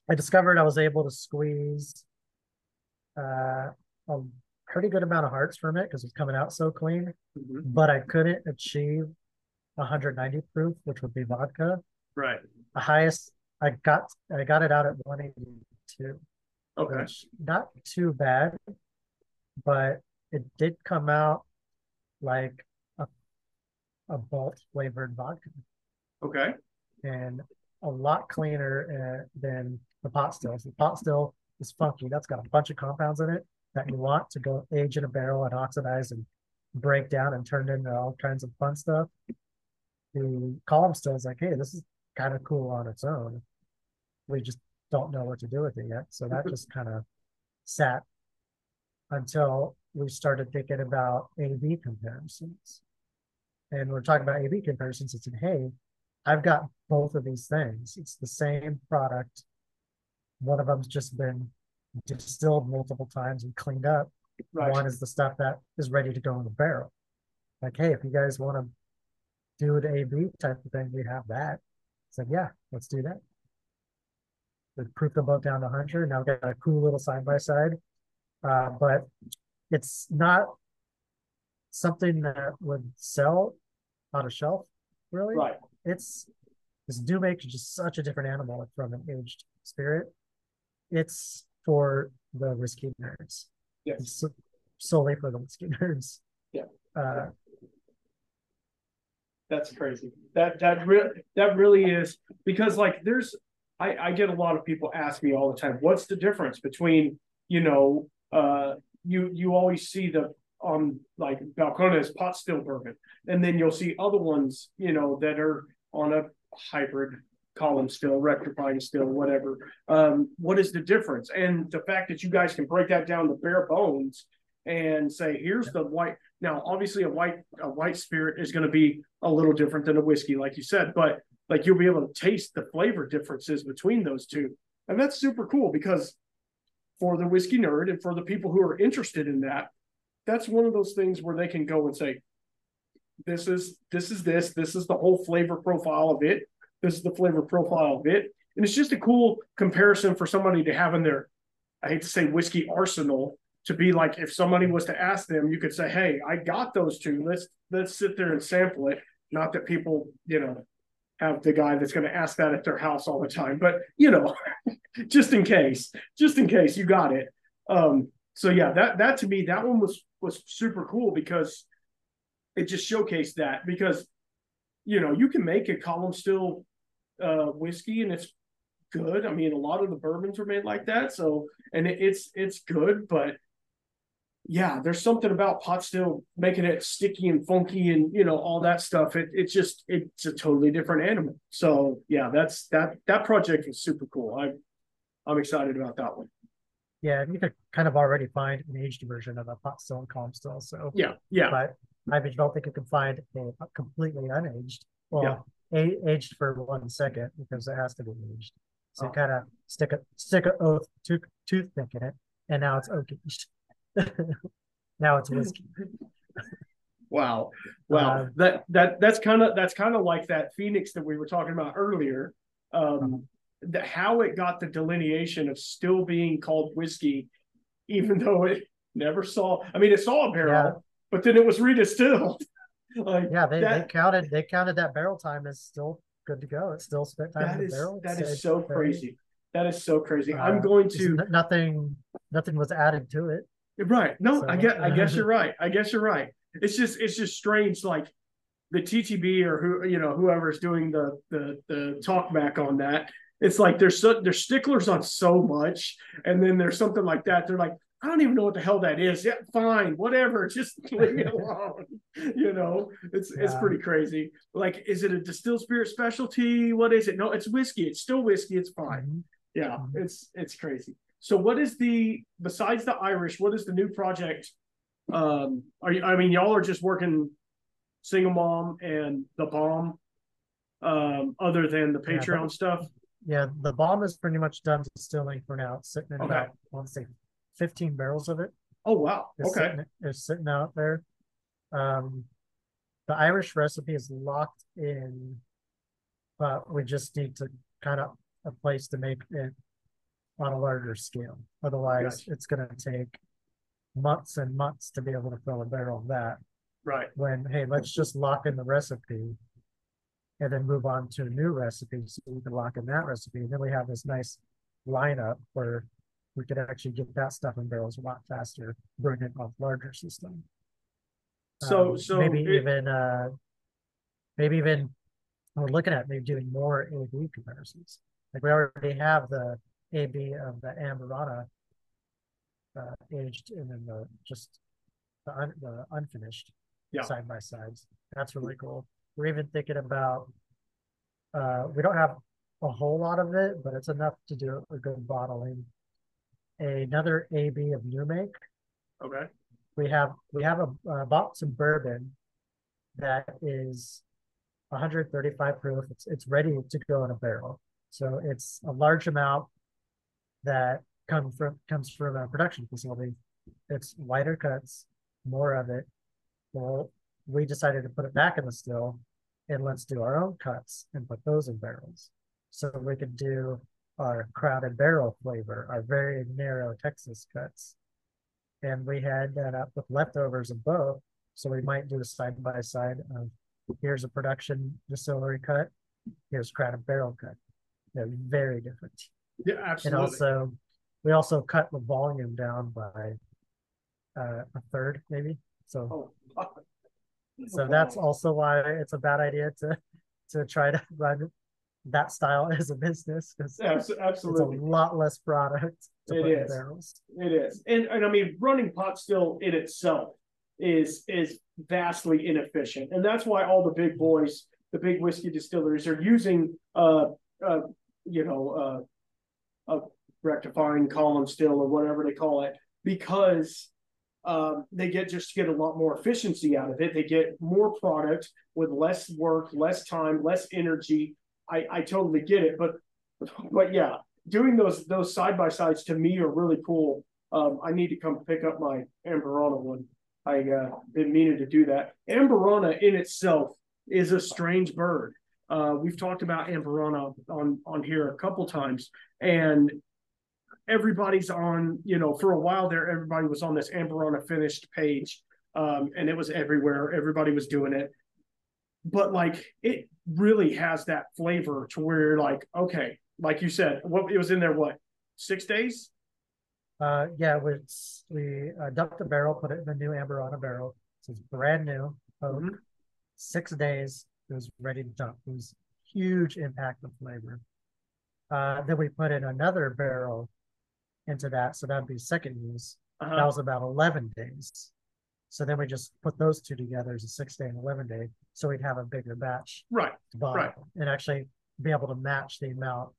I discovered I was able to squeeze uh, a pretty good amount of hearts from it because it's coming out so clean, Mhm. but I couldn't achieve 190 proof, which would be vodka. Right. The highest I got, I got it out at 182, Okay. which not too bad, but it did come out like a a malt flavored vodka Okay. and a lot cleaner uh, than the pot stills. The pot still is funky. That's got a bunch of compounds in it that you want to go age in a barrel and oxidize and break down and turn into all kinds of fun stuff. The column still is like, hey, this is kind of cool on its own. We just don't know what to do with it yet. So that mm-hmm. just kind of sat until we started thinking about A/B comparisons. And we're talking about A/B comparisons. It's in, hey, I've got both of these things. It's the same product. One of them's just been distilled multiple times and cleaned up. Right. One is the stuff that is ready to go in the barrel. Like, hey, if you guys want to do the A/B type of thing, we have that. It's like, yeah, let's do that. We proof them both down to 100. Now we've got a cool little side by side. Uh, but it's not something that would sell on a shelf, really. Right. It's this do make just such a different animal from an aged spirit. It's for the whiskey nerds. Yes. So- solely for the whiskey [LAUGHS] nerds. Yeah. Uh, That's crazy. That that really that really is because like there's I I get a lot of people ask me all the time, what's the difference between you know uh you you always see the on like Balcones pot still bourbon, and then you'll see other ones you know that are on a hybrid column still, rectifying still, whatever. Um, what is the difference? And the fact that you guys can break that down to bare bones and say, here's the white. Now, obviously, a white a white spirit is going to be a little different than a whiskey, like you said, but like you'll be able to taste the flavor differences between those two, and that's super cool because for the whiskey nerd and for the people who are interested in that, that's one of those things where they can go and say, this is this is this this is the whole flavor profile of it this is the flavor profile of it. And it's just a cool comparison for somebody to have in their i hate to say whiskey arsenal to be like if somebody was to ask them you could say hey i got those two. Let's let's sit there and sample it. Not that people you know have the guy that's going to ask that at their house all the time but you know [LAUGHS] just in case just in case you got it. Um so yeah that that to me that one was was super cool because it just showcased that because you know you can make a column still uh whiskey and it's good. I mean a lot of the bourbons are made like that. So and it, it's it's good but yeah there's something about pot still making it sticky and funky and you know all that stuff. It, it's just it's a totally different animal. So yeah that's that that project was super cool. I i'm excited about that one. Yeah, you could kind of already find an aged version of a pot still and calm still. So. Yeah yeah. But I don't think you can find a completely unaged. Well, a, aged for one second because it has to be aged. So Oh. you kind of stick a stick a oath tooth toothpick in it, and now it's oak aged. [LAUGHS] now it's whiskey. Wow. Wow. Uh, that that that's kind of that's kind of like that Phoenix that we were talking about earlier. Um the, how it got the delineation of still being called whiskey, even though it never saw I mean it saw a barrel, Yeah. But then it was redistilled. [LAUGHS] like Yeah, they, they counted they counted that barrel time as still good to go. It's still spent time that in the is barrel. that is so very- crazy. That is so crazy. uh, I'm going to nothing nothing was added to it. Right. No, I So- get I guess you're right. I guess you're right. It's just it's just strange like the TTB or who you know whoever's doing the the the talk back on that. It's like there's so they're sticklers on so much and then there's something like that they're like I don't even know what the hell that is. Yeah, fine, whatever. [LAUGHS] Just leave me alone. you know, it's it's pretty crazy. Like, is it a distilled spirit specialty? What is it? No, it's whiskey. It's still whiskey. It's fine. Mhm. Yeah, Mhm. it's it's crazy. So what is the besides the Irish, what is the new project? Um are you I mean y'all are just working single mom and the bomb um other than the Yeah, Patreon but- stuff. Yeah, the bomb is pretty much done distilling for now. Sitting in Okay. about I want to say 15 barrels of it. Oh wow. is Okay. sitting, is sitting out there. Um, the Irish recipe is locked in, but we just need to kind of a place to make it on a larger scale. Otherwise, Gotcha. it's going to take months and months to be able to fill a barrel of that. Right. When hey, let's just lock in the recipe, and then move on to a new recipe so we can lock in that recipe. And then we have this nice lineup where we could actually get that stuff in barrels a lot faster, bring it off larger system. So Um, so maybe it- even uh maybe even we're looking at maybe doing more A/B comparisons. Like we already have the A/B of the Amburana uh, aged and then the just the un, the unfinished Yeah. side by sides. That's really cool. We're even thinking about uh we don't have a whole lot of it, but it's enough to do a good bottling. Another A/B of new make okay. we have we have a uh, bought some bourbon that is 135 proof. It's it's ready to go in a barrel. So it's a large amount that come from comes from a production facility. It's lighter cuts, more of it. Well, we decided to put it back in the still and let's do our own cuts and put those in barrels. So we could do our crowded barrel flavor, our very narrow Texas cuts and we had that up with leftovers of both. So we might do a side by side of here's a production distillery cut, here's crowded barrel cut. They're very different. Yeah, absolutely. And also, we also cut the volume down by uh, a third, maybe. So, oh, so that's also why it's a bad idea to to try to run that style [LAUGHS] as a business because Abs- it's a lot less product It is. barrels. It is, and and I mean, running pot still in itself is is vastly inefficient, and that's why all the big boys, the big whiskey distilleries, are using uh uh you know uh a rectifying column still or whatever they call it because um, they get just get a lot more efficiency out of it. They get more product with less work, less time, less energy. I I totally get it, but but yeah, doing those those side by sides to me are really cool. Um, I need to come pick up my Amburana one. I uh, been meaning to do that. Amburana in itself is a strange bird. Uh, we've talked about Amburana on on here a couple times, and everybody's on. You know, for a while there, everybody was on this Amburana finished page, um, and it was everywhere. Everybody was doing it, but like it really has that flavor to where you're like, okay, like you said, what it was in there, what six days? Uh, yeah, we we uh, dumped the barrel, put it in the new Amburana barrel. So it's brand new, oak. Mhm. Six days, it was ready to dump. It was huge impact of flavor. Uh, then we put in another barrel into that, so that'd be second use. That Uh-huh. was about eleven days. So then we just put those two together as a six day and eleven day, so we'd have a bigger batch Right. to bottle Right. and actually be able to match the amount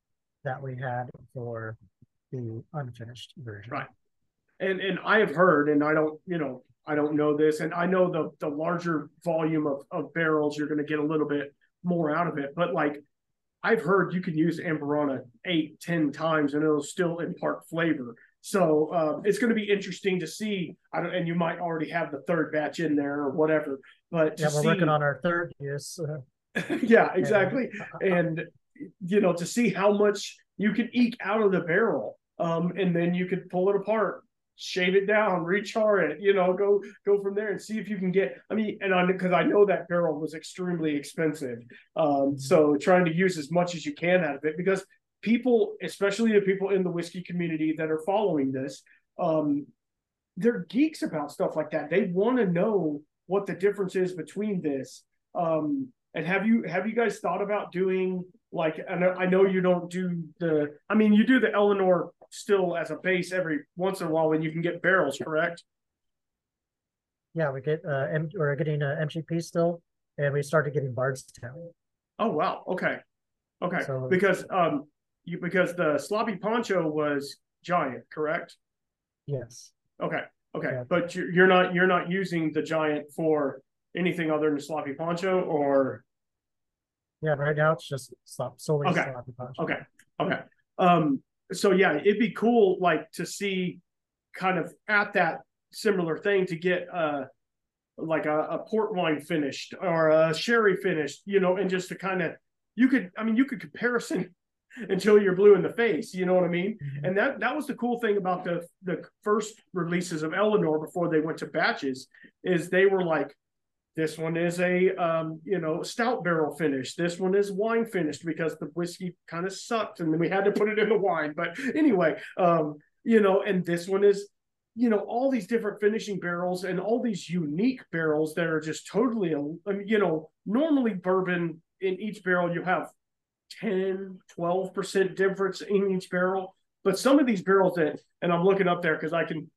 that we had for the unfinished version. Right. And and I have heard, and I don't, you know, I don't know this, and I know the the larger volume of, of barrels, you're gonna get a little bit more out of it. But like I've heard you can use Amburana eight, ten times and it'll still impart flavor. So uh, it's going to be interesting to see. I don't, and you might already have the third batch in there or whatever. But Yeah, we're see, working on our third use. [LAUGHS] uh, yeah, exactly. and- and you know to see how much you can eke out of the barrel um and then you could pull it apart shave it down rechar it you know go go from there and see if you can get i mean and on because i know that barrel was extremely expensive um so trying to use as much as you can out of it because people especially the people in the whiskey community that are following this um they're geeks about stuff like that they want to know what the difference is between this um and have you have you guys thought about doing like and I know you don't do the I mean you do the Eleanor still as a base every once in a while when you can get barrels, correct? Yeah, we get uh, M- we're getting uh, MGP still, and we started getting Bardstown. Oh wow, okay. Okay. So- because um you because the sloppy poncho was giant, correct? Yes. Okay. Okay. Yeah. But you're you're not you're not using the giant for anything other than sloppy poncho or Yeah, right now it's just slop, solely Okay. sloppy punch. Okay. Okay. Um, so yeah, it'd be cool like to see kind of at that similar thing to get uh like a, a port wine finished or a sherry finished, you know, and just to kind of you could I mean you could comparison until you're blue in the face. You know what I mean? Mm-hmm. And that that was the cool thing about the the first releases of Eleanor before they went to batches is they were like, this one is a um, you know stout barrel finish. This one is wine finished because the whiskey kind of sucked, and then we had to put it in the wine. But anyway, um, you know, and this one is you know all these different finishing barrels and all these unique barrels that are just totally mean, you know normally bourbon in each barrel you have 10 12% difference in each barrel but some of these barrels that and i'm looking up there because i can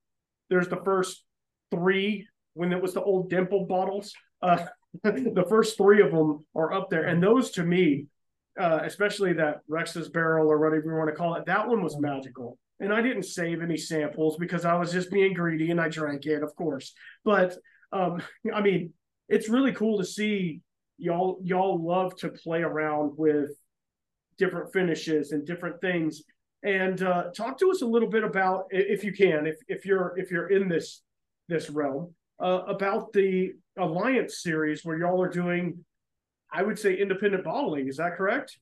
there's the first three when it was the old dimple bottles uh, [LAUGHS] the first three of them are up there, and those to me, uh, especially that Rex's barrel or whatever you want to call it, that one was magical. And I didn't save any samples because I was just being greedy and I drank it, of course. But um, I mean, it's really cool to see y'all y'all love to play around with different finishes and different things. And uh, talk to us a little bit about, if you can, if if you're if you're in this this realm, uh, about the Alliance series where y'all are doing, I would say, independent bottling. Is that correct?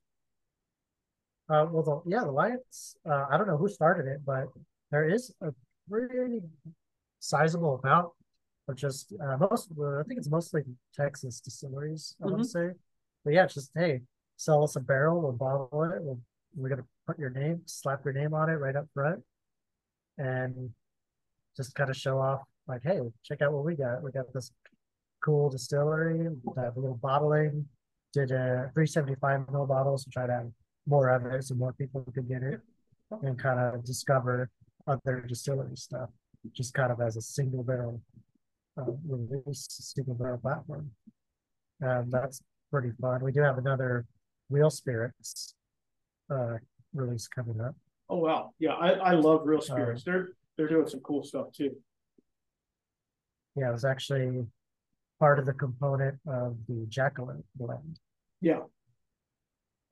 Uh, well, the, yeah, the Alliance. Uh, I don't know who started it, but there is a pretty sizable amount of just uh, most. I think it's mostly Texas distilleries. I mm-hmm. want to say, but yeah, just hey, sell us a barrel, we'll bottle it. We'll, we're gonna put your name, slap your name on it right up front, and just kind of show off like, hey, check out what we got. We got this cool distillery, a little bottling, did a 375 ml bottles to try to have more of it so more people could get it and kind of discover other distillery stuff, just kind of as a single barrel uh, release, single barrel platform. And that's pretty fun. We do have another Real Spirits uh, release coming up. Oh wow, yeah, I, I love Real Spirits. Uh, they're they're doing some cool stuff too yeah, it was actually part of the component of the Jacqueline blend. Yeah.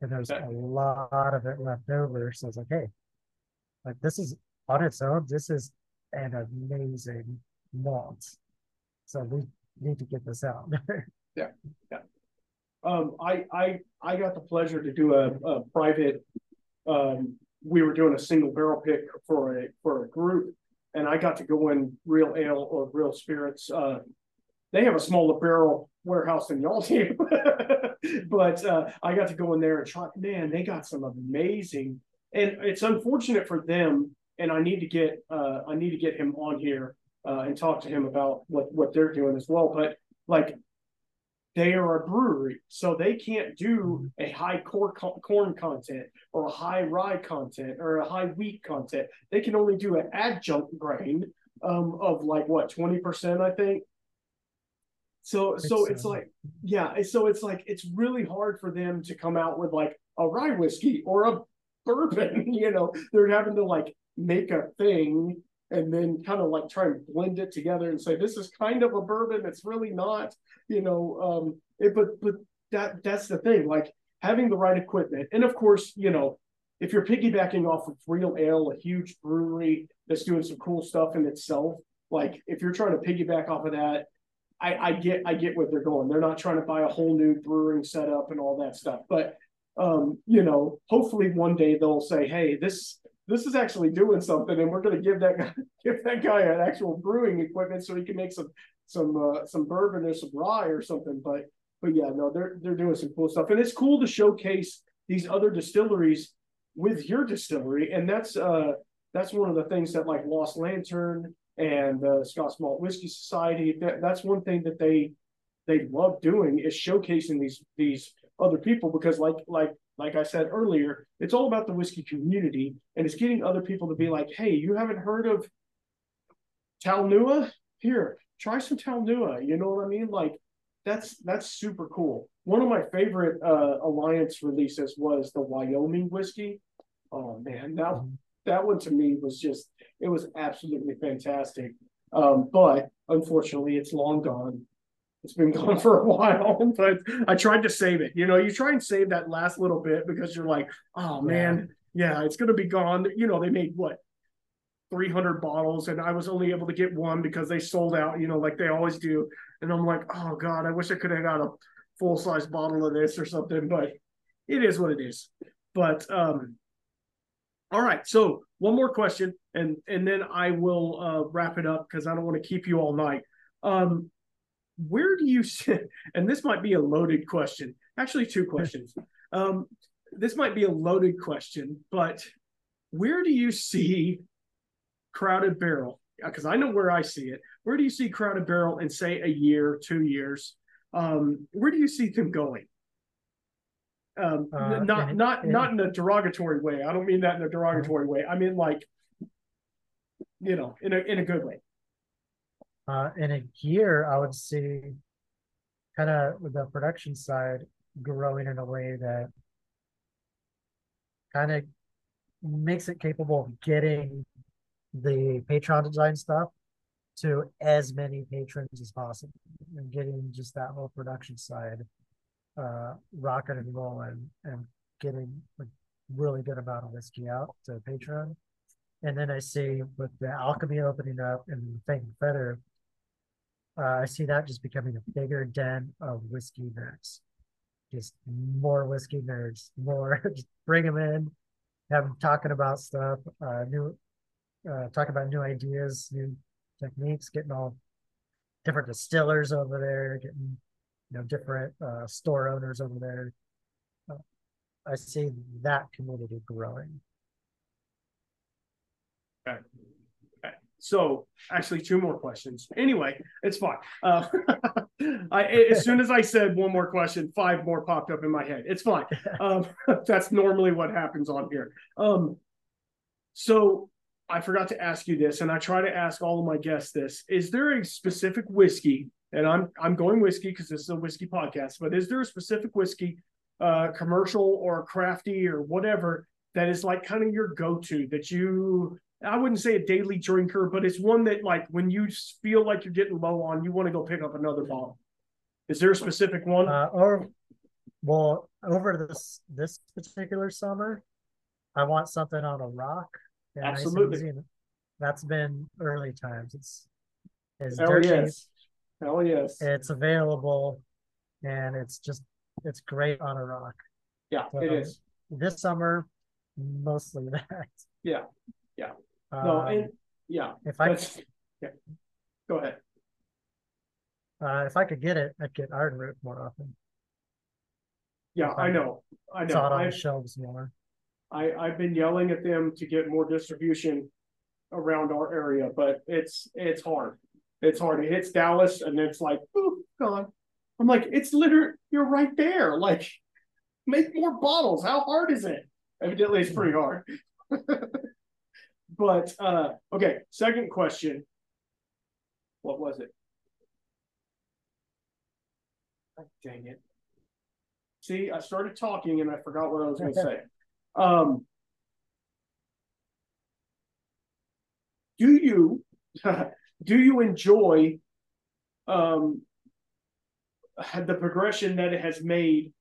And there's a lot of it left over. So I was like, hey, like this is on its own, this is an amazing malt. So we need to get this out. [LAUGHS] yeah. Yeah. Um, I I I got the pleasure to do a, a private um, we were doing a single barrel pick for a for a group and I got to go in real ale or real spirits. Uh, they have a smaller barrel warehouse than y'all [LAUGHS] do, but uh, I got to go in there and try. Man, they got some amazing, and it's unfortunate for them. And I need to get uh, I need to get him on here uh, and talk to him about what what they're doing as well. But like they are a brewery, so they can't do a high corn, corn content or a high rye content or a high wheat content. They can only do an adjunct grain um, of like what twenty percent, I think. So, so it's like, yeah, so it's like it's really hard for them to come out with like a rye whiskey or a bourbon. [LAUGHS] You know, they're having to like make a thing and then kind of like try and blend it together and say this is kind of a bourbon it's really not you know um it, but but that that's the thing like having the right equipment and of course you know if you're piggybacking off of real ale a huge brewery that's doing some cool stuff in itself like if you're trying to piggyback off of that I, I get I get what they're going. They're not trying to buy a whole new brewing setup and all that stuff. But um, you know, hopefully one day they'll say, "Hey, this this is actually doing something, and we're going to give that guy [LAUGHS] give that guy an actual brewing equipment so he can make some some uh, some bourbon or some rye or something. But but yeah, no, they're they're doing some cool stuff, and it's cool to showcase these other distilleries with your distillery, and that's uh that's one of the things that like Lost Lantern and the uh, Scotch Malt Whiskey Society that, that's one thing that they they love doing is showcasing these these other people because like like like I said earlier, it's all about the whiskey community and it's getting other people to be like, hey, you haven't heard of Talnua? Here, try some Talnua. You know what I mean? Like that's that's super cool. One of my favorite uh, alliance releases was the Wyoming whiskey. Oh man, that mm-hmm. that one to me was just it was absolutely fantastic. Um, but unfortunately, it's long gone. It's been [LAUGHS] gone for a while, [LAUGHS] but I tried to save it. You know, you try and save that last little bit because you're like, oh man, yeah, yeah it's gonna be gone. You know, they made what 300 bottles, and I was only able to get one because they sold out. You know, like they always do. And I'm like, oh god, I wish I could have got a full size bottle of this or something, but it is what it is. but um, all right. So one more question, and and then I will uh, wrap it up because I don't want to keep you all night. Um, where do you see? [LAUGHS] And this might be a loaded question. Actually, two questions. Um, this might be a loaded question, but where do you see Crowded Barrel? Because I know where I see it. Where do you see Crowded Barrel in say a year, two years? Um, where do you see them going? Um, uh, not not not in a derogatory way. I don't mean that in a derogatory way. I mean like, you know, in a in a good way. Uh, in a year, I would see kind of the production side growing in a way that kind of makes it capable of getting the Patreon design stuff to as many patrons as possible and getting just that whole production side uh, rocking and rolling and getting a really good amount of whiskey out to Patreon. And then I see with the alchemy opening up and the Fang Feather, uh, I see that just becoming a bigger den of whiskey nerds. Just more whiskey nerds, more [LAUGHS] just bring them in, have them talking about stuff, uh, new, uh, talk about new ideas, new techniques, getting all different distillers over there, getting you know different uh, store owners over there. Uh, I see that community growing. Okay. So actually, two more questions. Anyway, it's fine. Uh, I as soon as I said one more question, five more popped up in my head. It's fine. Um, [LAUGHS] that's normally what happens on here. Um, so I forgot to ask you this, and I try to ask all of my guests this: Is there a specific whiskey and I'm I'm going whiskey because this is a whiskey podcast. But is there a specific whiskey, uh, commercial or crafty or whatever that is like kind of your go-to that you I wouldn't say a daily drinker, but it's one that like when you feel like you're getting low on, you want to go pick up another bottle. Is there a specific one? Uh, or well, over this this particular summer, I want something on a rock. Absolutely. Nice That's been early times. It's it's dirty. Yes. Hell yes. It's available and it's just it's great on a rock. Yeah, so it is. This summer, mostly [LAUGHS] that. Yeah. Yeah. No, um, and yeah. If I yeah. Go ahead. Uh, if I could get it, I'd get Ironroot more often. Yeah, I, I know. I know. Saw it on I've, the shelves more. I, I've been yelling at them to get more distribution around our area, but it's it's hard. It's hard. It hits Dallas and it's like, oh, gone. I'm like, it's literally, you're right there. Like, make more bottles. How hard is it? Evidently, it's pretty hard. [LAUGHS] but, uh, okay, second question. What was it? Oh, dang it. See, I started talking and I forgot what I was going to say. [LAUGHS] Um, do you [LAUGHS] do you enjoy um, the progression that it has made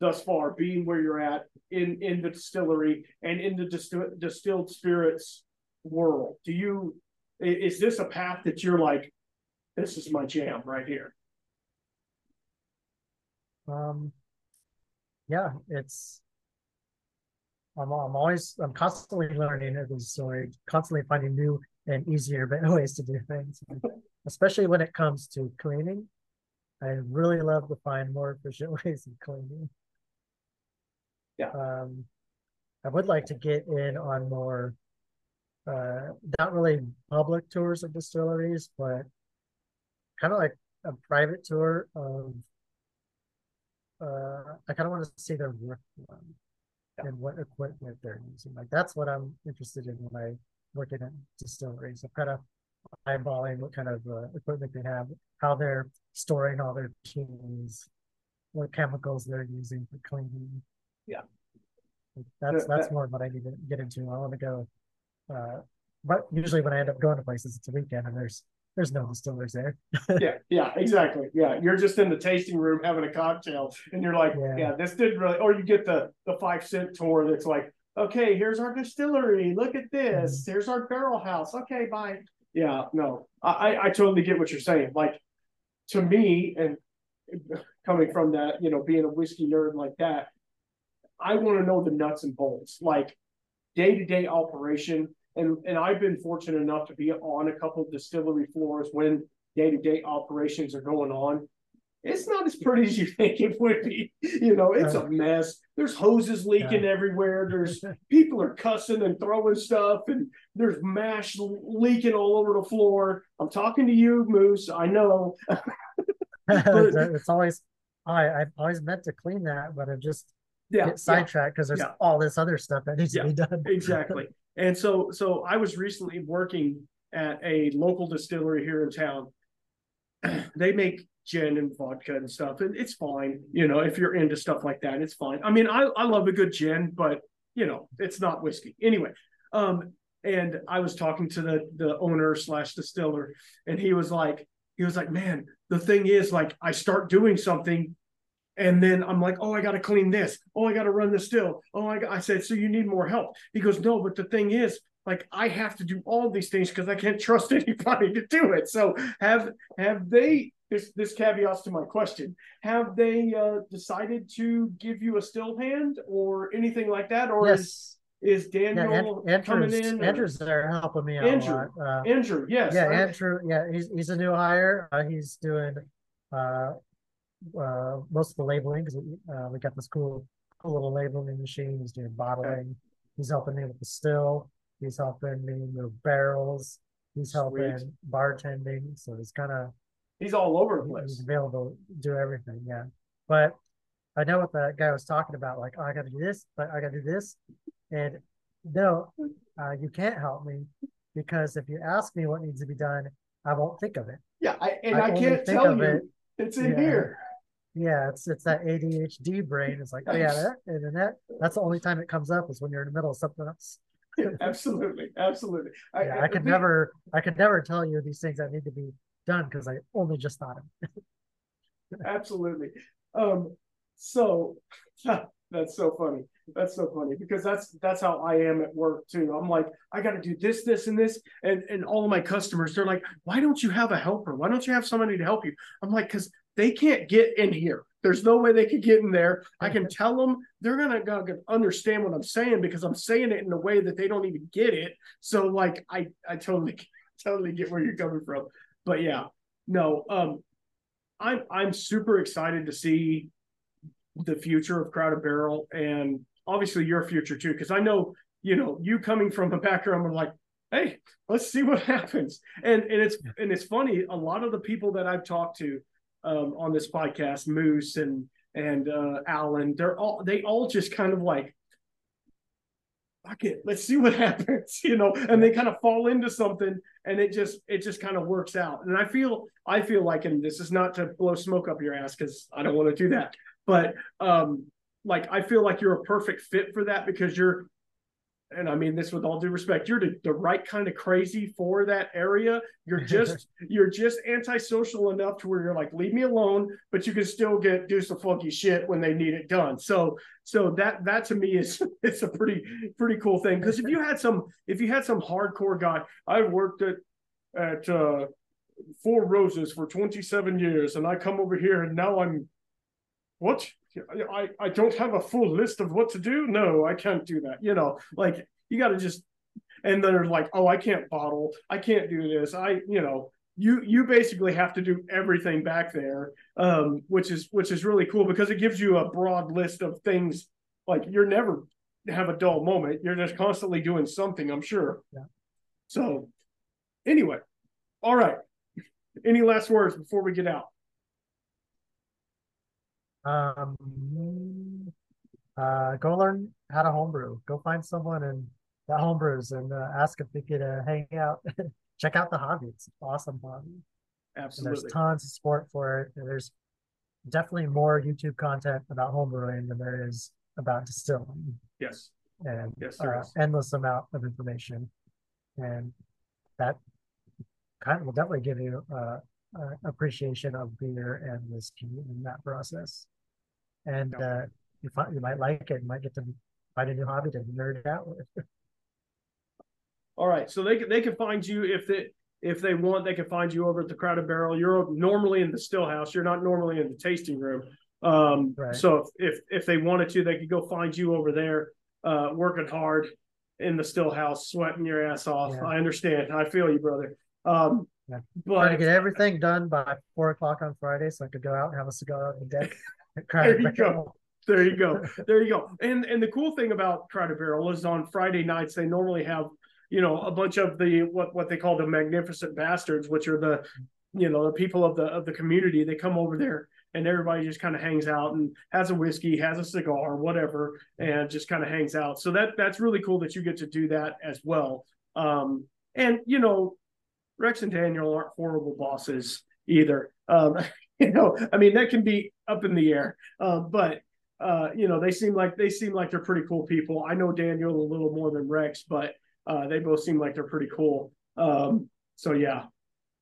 thus far, being where you're at in in the distillery and in the distill, distilled spirits world? Do you is this a path that you're like, this is my jam right here? Um, yeah, it's. I'm I'm always I'm constantly learning at a story, constantly finding new and easier [LAUGHS] ways to do things, especially when it comes to cleaning. I really love to find more efficient [LAUGHS] ways of cleaning. Yeah. Um, I would like to get in on more, uh, not really public tours of distilleries, but kind of like a private tour of. Uh, I kind of want to see their work yeah. and what equipment they're using. Like that's what I'm interested in when I working at distilleries. I'm kind of eyeballing what kind of uh, equipment they have, how they're storing all their teas, what chemicals they're using for cleaning. Yeah, that's that's more what I need to get into. I want to go, uh, but usually when I end up going to places, it's a weekend and there's there's no distillers there. [LAUGHS] yeah, yeah, exactly. Yeah, you're just in the tasting room having a cocktail, and you're like, yeah, yeah this did really. Or you get the the five cent tour that's like, okay, here's our distillery. Look at this. Mm-hmm. Here's our barrel house. Okay, bye. Yeah, no, I, I totally get what you're saying. Like to me, and coming from that, you know, being a whiskey nerd like that, I want to know the nuts and bolts, like day to day operation. And and I've been fortunate enough to be on a couple distillery floors when day to day operations are going on it's not as pretty as you think it would be. You know, it's a mess. There's hoses leaking yeah. everywhere. There's [LAUGHS] people are cussing and throwing stuff, and there's mash leaking all over the floor. I'm talking to you, Moose. I know. [LAUGHS] but, it's always I I've always meant to clean that, but I've just yeah, get sidetracked because yeah, there's yeah. all this other stuff that needs to be done. [LAUGHS] exactly. And so so I was recently working at a local distillery here in town. [CLEARS THROAT] they make gin and vodka and stuff. And it's fine, you know, if you're into stuff like that, it's fine. I mean, I, I love a good gin, but you know, it's not whiskey. Anyway, um, and I was talking to the the owner slash distiller, and he was like, he was like, man, the thing is, like, I start doing something, and then I'm like, oh, I got to clean this. Oh, I got to run the still. Oh, I, I said, so you need more help. He goes, no, but the thing is, like I have to do all these things because I can't trust [LAUGHS] anybody to do it. So have have they this this caveats to my question. Have they uh, decided to give you a still hand or anything like that, or yes. is is Daniel yeah, coming in? Andrew's there helping me out Andrew, uh, Andrew, yes, yeah, Andrew, yeah, he's he's a new hire. Uh, he's doing uh, uh, most of the labeling because uh, we got this cool cool little labeling machine. He's doing bottling. He's helping me with the still. He's helping me with barrels. He's helping Sweet. bartending. So he's kind of He's all over the place. He's available to do everything. Yeah. But I know what that guy was talking about. Like, oh, I got to do this, but I got to do this. And no, uh, you can't help me because if you ask me what needs to be done, I won't think of it. Yeah. I, and I, I can't tell you. It. It's in yeah. here. Yeah, it's it's that ADHD brain. It's like, oh yeah, that and then that that's the only time it comes up is when you're in the middle of something else. [LAUGHS] absolutely, absolutely. Yeah, I, I could never, I could never tell you these things that need to be done because I only just thought of it. [LAUGHS] Absolutely. Um, so [LAUGHS] that's so funny. That's so funny because that's that's how I am at work too. I'm like, I got to do this, this, and this, and and all of my customers, they're like, why don't you have a helper? Why don't you have somebody to help you? I'm like, because they can't get in here. There's no way they could get in there. I can tell them they're gonna, gonna understand what I'm saying because I'm saying it in a way that they don't even get it. So like, I I totally totally get where you're coming from but yeah, no, um, I'm I'm super excited to see the future of Crowded Barrel, and obviously your future too, because I know you know you coming from a background of like, hey, let's see what [LAUGHS] happens, and and it's and it's funny. A lot of the people that I've talked to um, on this podcast, Moose and and uh, Alan, they're all they all just kind of like fuck it, let's see what [LAUGHS] happens, you know, and they kind of fall into something and it just it just kind of works out. And I feel I feel like, and this is not to blow smoke up your ass because I don't want to do that, but um like I feel like you're a perfect fit for that because you're and I mean this with all due respect, you're the, the right kind of crazy for that area. You're [LAUGHS] just you're just antisocial enough to where you're like, leave me alone, but you can still get do some funky shit when they need it done. So so that that to me is [LAUGHS] it's a pretty pretty cool thing. Because if you had some if you had some hardcore guy, I've worked at at uh Four Roses for 27 years, and I come over here and now I'm what I, I don't have a full list of what to do. No, I can't do that. You know, like you got to just, and they're like, oh, I can't bottle. I can't do this. I, you know, you you basically have to do everything back there, um, which is which is really cool because it gives you a broad list of things. Like you're never have a dull moment. You're just constantly doing something. I'm sure. Yeah. So, anyway, all right. Any last words before we get out? Um, uh, go learn how to homebrew. Go find someone and that homebrews and uh, ask if they could uh, hang out. [LAUGHS] Check out the hobby. It's awesome hobby. Absolutely. And there's tons of support for it. And there's definitely more YouTube content about homebrewing than there is about distilling. Yes. And yes, uh, endless amount of information. And that kind of will definitely give you uh, uh, appreciation of beer and whiskey in that process. And uh, you find, you might like it. You might get to find a new hobby to nerd out with. [LAUGHS] All right, so they can they can find you if they if they want. They can find you over at the Crowded Barrel. You're normally in the still house. You're not normally in the tasting room. Um, Right. so if, if if they wanted to, they could go find you over there, uh, working hard in the still house, sweating your ass off. Yeah. I understand. I feel you, brother. Um, Yeah. but Trying to get everything done by four o'clock on Friday so I could go out and have a cigar on the deck. There you go. There you go. There you go. And and the cool thing about Crowded Barrel is on Friday nights they normally have, you know, a bunch of the what what they call the magnificent bastards, which are the, you know, the people of the of the community. They come over there and everybody just kind of hangs out and has a whiskey, has a cigar, whatever, and just kind of hangs out. So that that's really cool that you get to do that as well. Um, and you know, Rex and Daniel aren't horrible bosses either. Um, [LAUGHS] you know, I mean that can be up in the air, uh, but uh, you know they seem like they seem like they're pretty cool people. I know Daniel a little more than Rex, but uh, they both seem like they're pretty cool. Um, so yeah,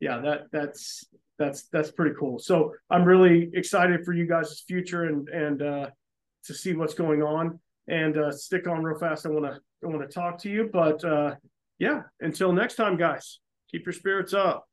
yeah, that that's that's that's pretty cool. So I'm really excited for you guys' future and and uh, to see what's going on. And uh, stick on real fast. I want to I want to talk to you, but uh, yeah. Until next time, guys. Keep your spirits up.